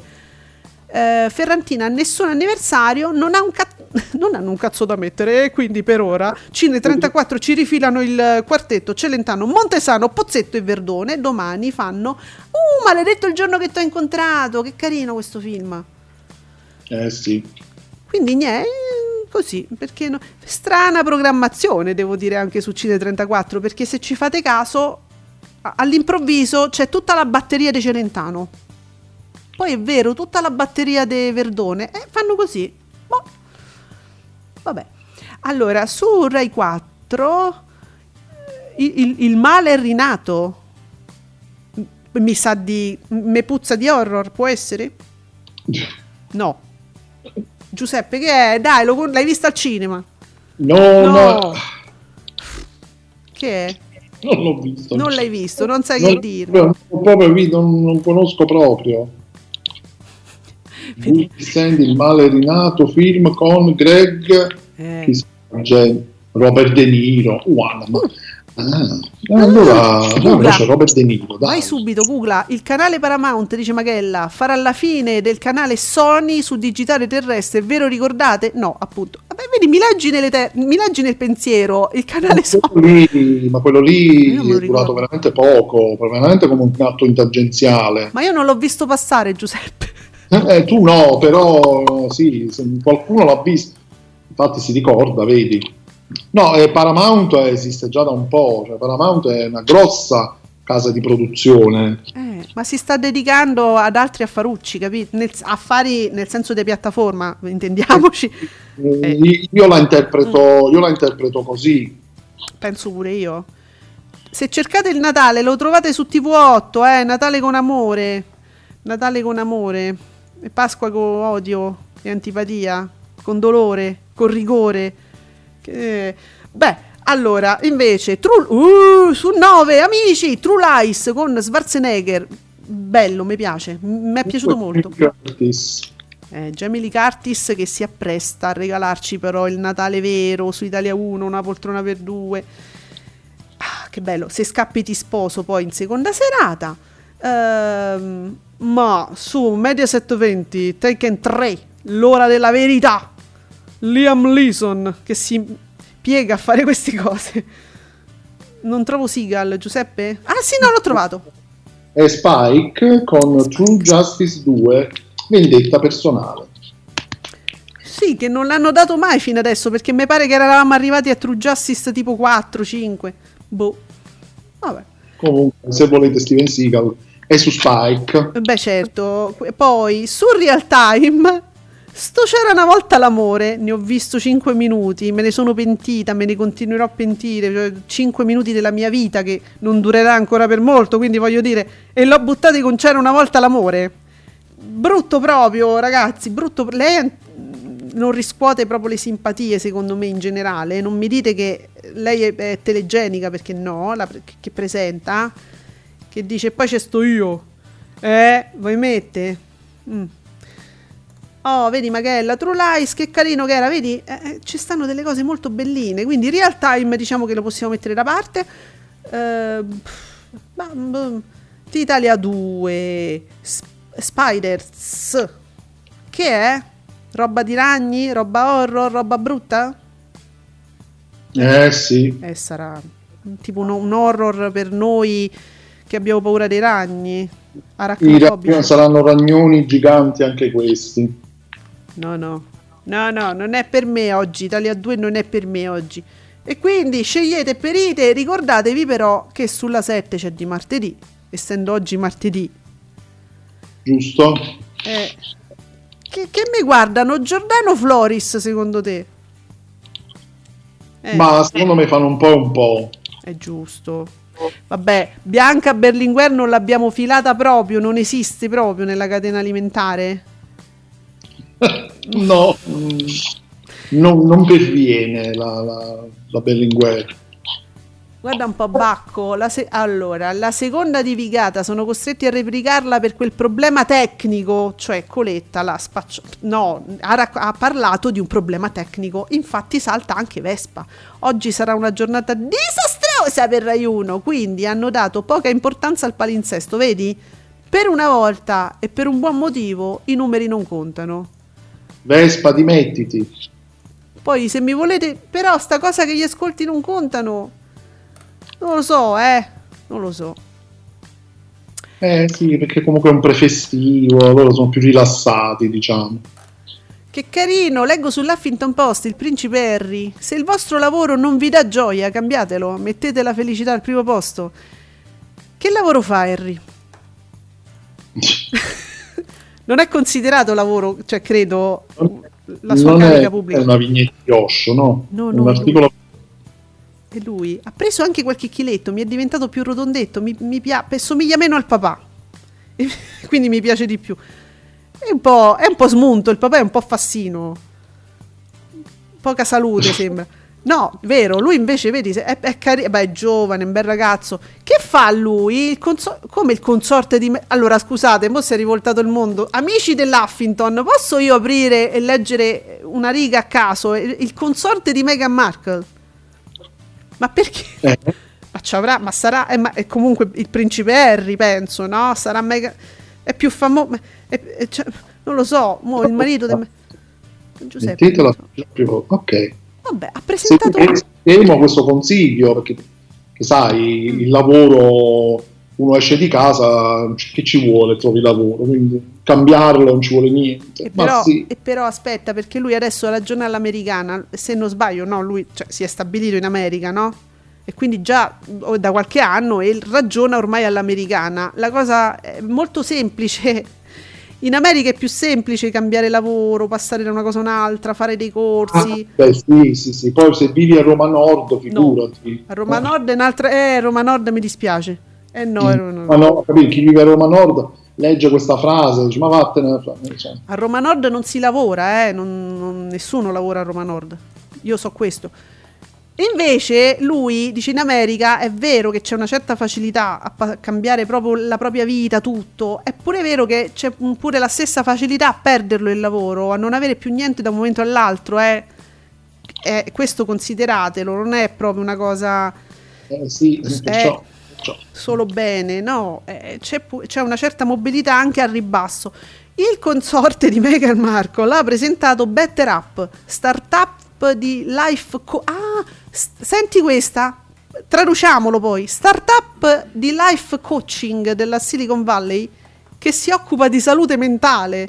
Eh, Ferrantina ha nessun anniversario, non, ha un ca- non hanno un cazzo da mettere e quindi per ora Cine 34 ci rifilano il quartetto Celentano, Montesano, Pozzetto e Verdone. Domani fanno Uh, maledetto il giorno che ti ho incontrato, che carino questo film. Eh sì. Quindi niente, così, perché no? strana programmazione devo dire anche su Cine 34, perché se ci fate caso a- all'improvviso c'è tutta la batteria di Celentano. Poi è vero, tutta la batteria di Verdone, e fanno così. Boh. Vabbè. Allora, su Rai 4 il, il- il male è rinato. Mi sa di me puzza di horror, può essere? No. Giuseppe, che è? Dai, lo l'hai visto al cinema? No, No. no, Che è? non l'ho visto. Non l'hai visto, non sai Non- che dirmi. non- non, non conosco proprio. Sandy, il male rinato, film con Greg, Eh. chi scorge? Robert De Niro. Guarda, ma- ah, allora, Googla. c'è Robert De Niro. Dai. Vai subito, Googla. Il canale Paramount, dice Magella, farà la fine del canale Sony su digitale terrestre. Vero, ricordate? No, appunto. Vabbè, vedi, mi leggi, te- mi leggi nel pensiero. Il canale Sony. Quello lì- ma quello lì è durato veramente poco, veramente come un atto intangenziale. Ma io non l'ho visto passare, Giuseppe. Eh, tu no, però sì, qualcuno l'ha visto, infatti si ricorda, vedi. No, eh, Paramount esiste già da un po', cioè Paramount è una grossa casa di produzione. Eh, ma si sta dedicando ad altri affarucci, capito? Nel- affari nel senso di piattaforma, intendiamoci. Eh, Eh. Io, la interpreto, io la interpreto così. Penso pure io. Se cercate il Natale lo trovate su TV8, eh, Natale con amore. Natale con amore. E Pasqua con odio e antipatia, con dolore, con rigore. Che- Beh, allora, invece, True, uh, su 9, amici, True Lies con Schwarzenegger. Bello, mi piace, mi è piaciuto molto. Curtis. Eh, Jamie Lee Curtis che si appresta a regalarci però il Natale vero su Italia 1, una poltrona per due. Ah, che bello, se scappi ti sposo poi in seconda serata. Ehm, ma su Mediaset 20, Taken 3, l'ora della verità. Liam Leeson che si piega a fare queste cose. Non trovo Seagal, Giuseppe? Ah sì, no, l'ho trovato. E Spike con True Justice 2, vendetta personale. Sì, che non l'hanno dato mai fino adesso perché mi pare che eravamo arrivati a True Justice tipo 4, 5. Boh. Vabbè. Comunque, se volete Steven Seagal, è su Spike. Beh, certo. Poi su Real Time. Sto c'era una volta l'amore, ne ho visto 5 minuti, me ne sono pentita, me ne continuerò a pentire, cioè 5 minuti della mia vita che non durerà ancora per molto, quindi voglio dire, e l'ho buttato con c'era una volta l'amore. Brutto proprio, ragazzi, brutto. Lei non riscuote proprio le simpatie secondo me in generale. Non mi dite che lei è, è telegenica perché no, la, che presenta, che dice poi c'è sto io. Eh, voi mette? Mm. Oh, vedi Magella, True Lies, che carino che era, vedi? Eh, eh, ci stanno delle cose molto belline, quindi real time diciamo che lo possiamo mettere da parte. Eh, Italia 2, Sp- Spiders, che è? Roba di ragni, roba horror, roba brutta? Eh sì. Eh, sarà tipo un, un horror per noi che abbiamo paura dei ragni. I Arachnofobia. ragni saranno ragnoni giganti anche questi. No, no. No, no, non è per me oggi. Italia 2 non è per me oggi. E quindi scegliete perite. Ricordatevi però che sulla 7 c'è di martedì, essendo oggi martedì. Giusto? Eh, che, che mi guardano? Giordano Floris, secondo te? Eh, Ma secondo me fanno un po' e un po'. È giusto. Vabbè, Bianca Berlinguer non l'abbiamo filata proprio, non esiste proprio nella catena alimentare. no, non, non perviene la, la, la Berlinguer. Guarda un po' Bacco, la se- allora, la seconda divigata sono costretti a replicarla per quel problema tecnico, cioè Coletta la spaccio... No, ha, rac- ha parlato di un problema tecnico, infatti salta anche Vespa. Oggi sarà una giornata disastrosa per Rai 1, quindi hanno dato poca importanza al palinsesto, vedi? Per una volta e per un buon motivo i numeri non contano. Vespa, dimettiti. Poi se mi volete, però sta cosa che gli ascolti non contano, non lo so, eh, non lo so. Eh sì, perché comunque è un prefestivo, loro sono più rilassati, diciamo. Che carino, leggo sull'Huffington Post il principe Harry. Se il vostro lavoro non vi dà gioia, cambiatelo, mettete la felicità al primo posto. Che lavoro fa Harry? non è considerato lavoro, cioè credo, la sua non carica è, pubblica. è una vignetta di Osho, no? No, un no, articolo E lui ha preso anche qualche chiletto, mi è diventato più rotondetto, mi, mi pia- somiglia meno al papà. E quindi mi piace di più. È un, po', è un po' smunto, il papà è un po' fassino. Poca salute sembra. No, vero, lui invece, vedi, è, è carino, beh, è giovane, è un bel ragazzo. Che fa lui? Il conso- come il consorte di... Me- allora, scusate, mo si è rivoltato il mondo. Amici dell'Huffington, posso io aprire e leggere una riga a caso? Il, il consorte di Meghan Markle. Ma perché? Eh, Ma, ci avrà, ma sarà, eh, ma comunque il principe Harry, penso, no? Sarà mega. È più famoso. non lo so, mo il marito di. Giuseppe. mettetela proprio- Ok. Vabbè, ha presentato. Seguiamo questo consiglio perché che sai, il lavoro, uno esce di casa, che ci vuole, trovi lavoro, quindi cambiarlo non ci vuole niente. E però, sì, e però aspetta, perché lui adesso ragiona all'americana, se non sbaglio, no, lui cioè, si è stabilito in America, no? E quindi già da qualche anno e ragiona ormai all'americana. La cosa è molto semplice. In America è più semplice cambiare lavoro, passare da una cosa a un'altra, fare dei corsi. Ah, beh, sì, sì, sì. Poi se vivi a Roma Nord, figurati. A Roma Nord è un'altra. Eh, Roma Nord mi dispiace. Eh no, è Roma Nord. Ma no, capito, chi vive a Roma Nord legge questa frase, dice ma vattene. cioè, A Roma Nord non si lavora, eh, non- non- nessuno lavora a Roma Nord. Io so questo. Invece lui dice in America è vero che c'è una certa facilità a pa- cambiare proprio la propria vita, tutto. È pure vero che c'è pure la stessa facilità a perderlo il lavoro, a non avere più niente da un momento all'altro. Eh. Eh, questo consideratelo, non è proprio una cosa eh, sì, perciò, perciò. solo bene, no, eh, c'è, pu- c'è una certa mobilità anche al ribasso. Il consorte di Meghan Markle ha presentato Better Up, startup di life co- ah, s- senti questa? Traduciamolo poi. Startup di life coaching della Silicon Valley che si occupa di salute mentale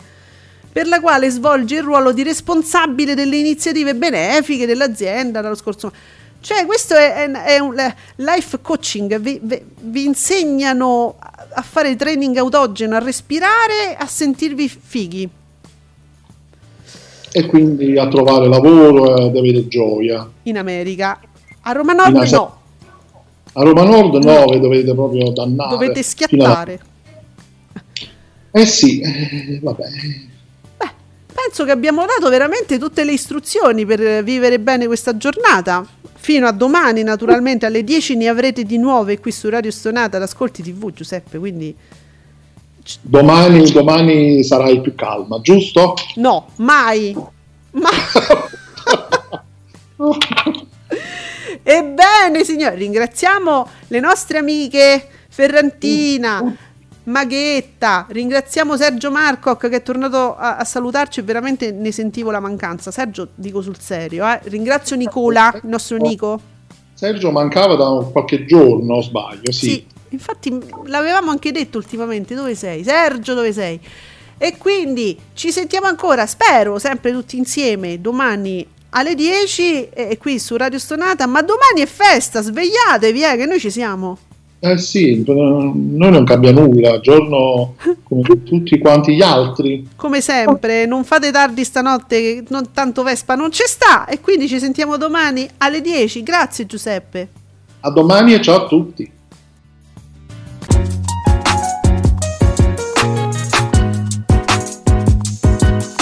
per la quale svolge il ruolo di responsabile delle iniziative benefiche dell'azienda dallo scorso. Cioè, questo è, è- è un life coaching, vi, vi- vi insegnano a fare training autogeno, a respirare, a sentirvi fighi. E quindi a trovare lavoro e ad avere gioia. in America. A Roma Nord Asia- no, A Roma Nord no, vi dovete proprio dannare. dovete fino alla- schiattare. Eh sì, eh, vabbè. penso che abbiamo dato veramente tutte le istruzioni per vivere bene questa giornata. Fino a domani, naturalmente, alle 10 ne avrete di nuove qui su Radio Stonata ad Ascolti TV, Giuseppe, quindi Domani, domani sarai più calma, giusto? no, mai. Ma... Ebbene, signori, ringraziamo le nostre amiche Ferrantina, Maghetta, ringraziamo Sergio Marcoc che è tornato a, a salutarci veramente ne sentivo la mancanza. Sergio, dico sul serio, eh. ringrazio Nicola, il nostro Nico. Sergio mancava da qualche giorno, sbaglio, sì. Sì, infatti l'avevamo anche detto ultimamente, dove sei? Sergio, dove sei? E quindi ci sentiamo ancora, spero, sempre tutti insieme, domani alle 10 e e qui su Radio Stonata, ma domani è festa, svegliatevi, eh, che noi ci siamo. Eh sì, eh, noi non cambia nulla, giorno come tutti quanti gli altri. Come sempre, non fate tardi stanotte, non, tanto Vespa non ci sta, e quindi ci sentiamo domani alle 10. Grazie Giuseppe. A domani e ciao a tutti.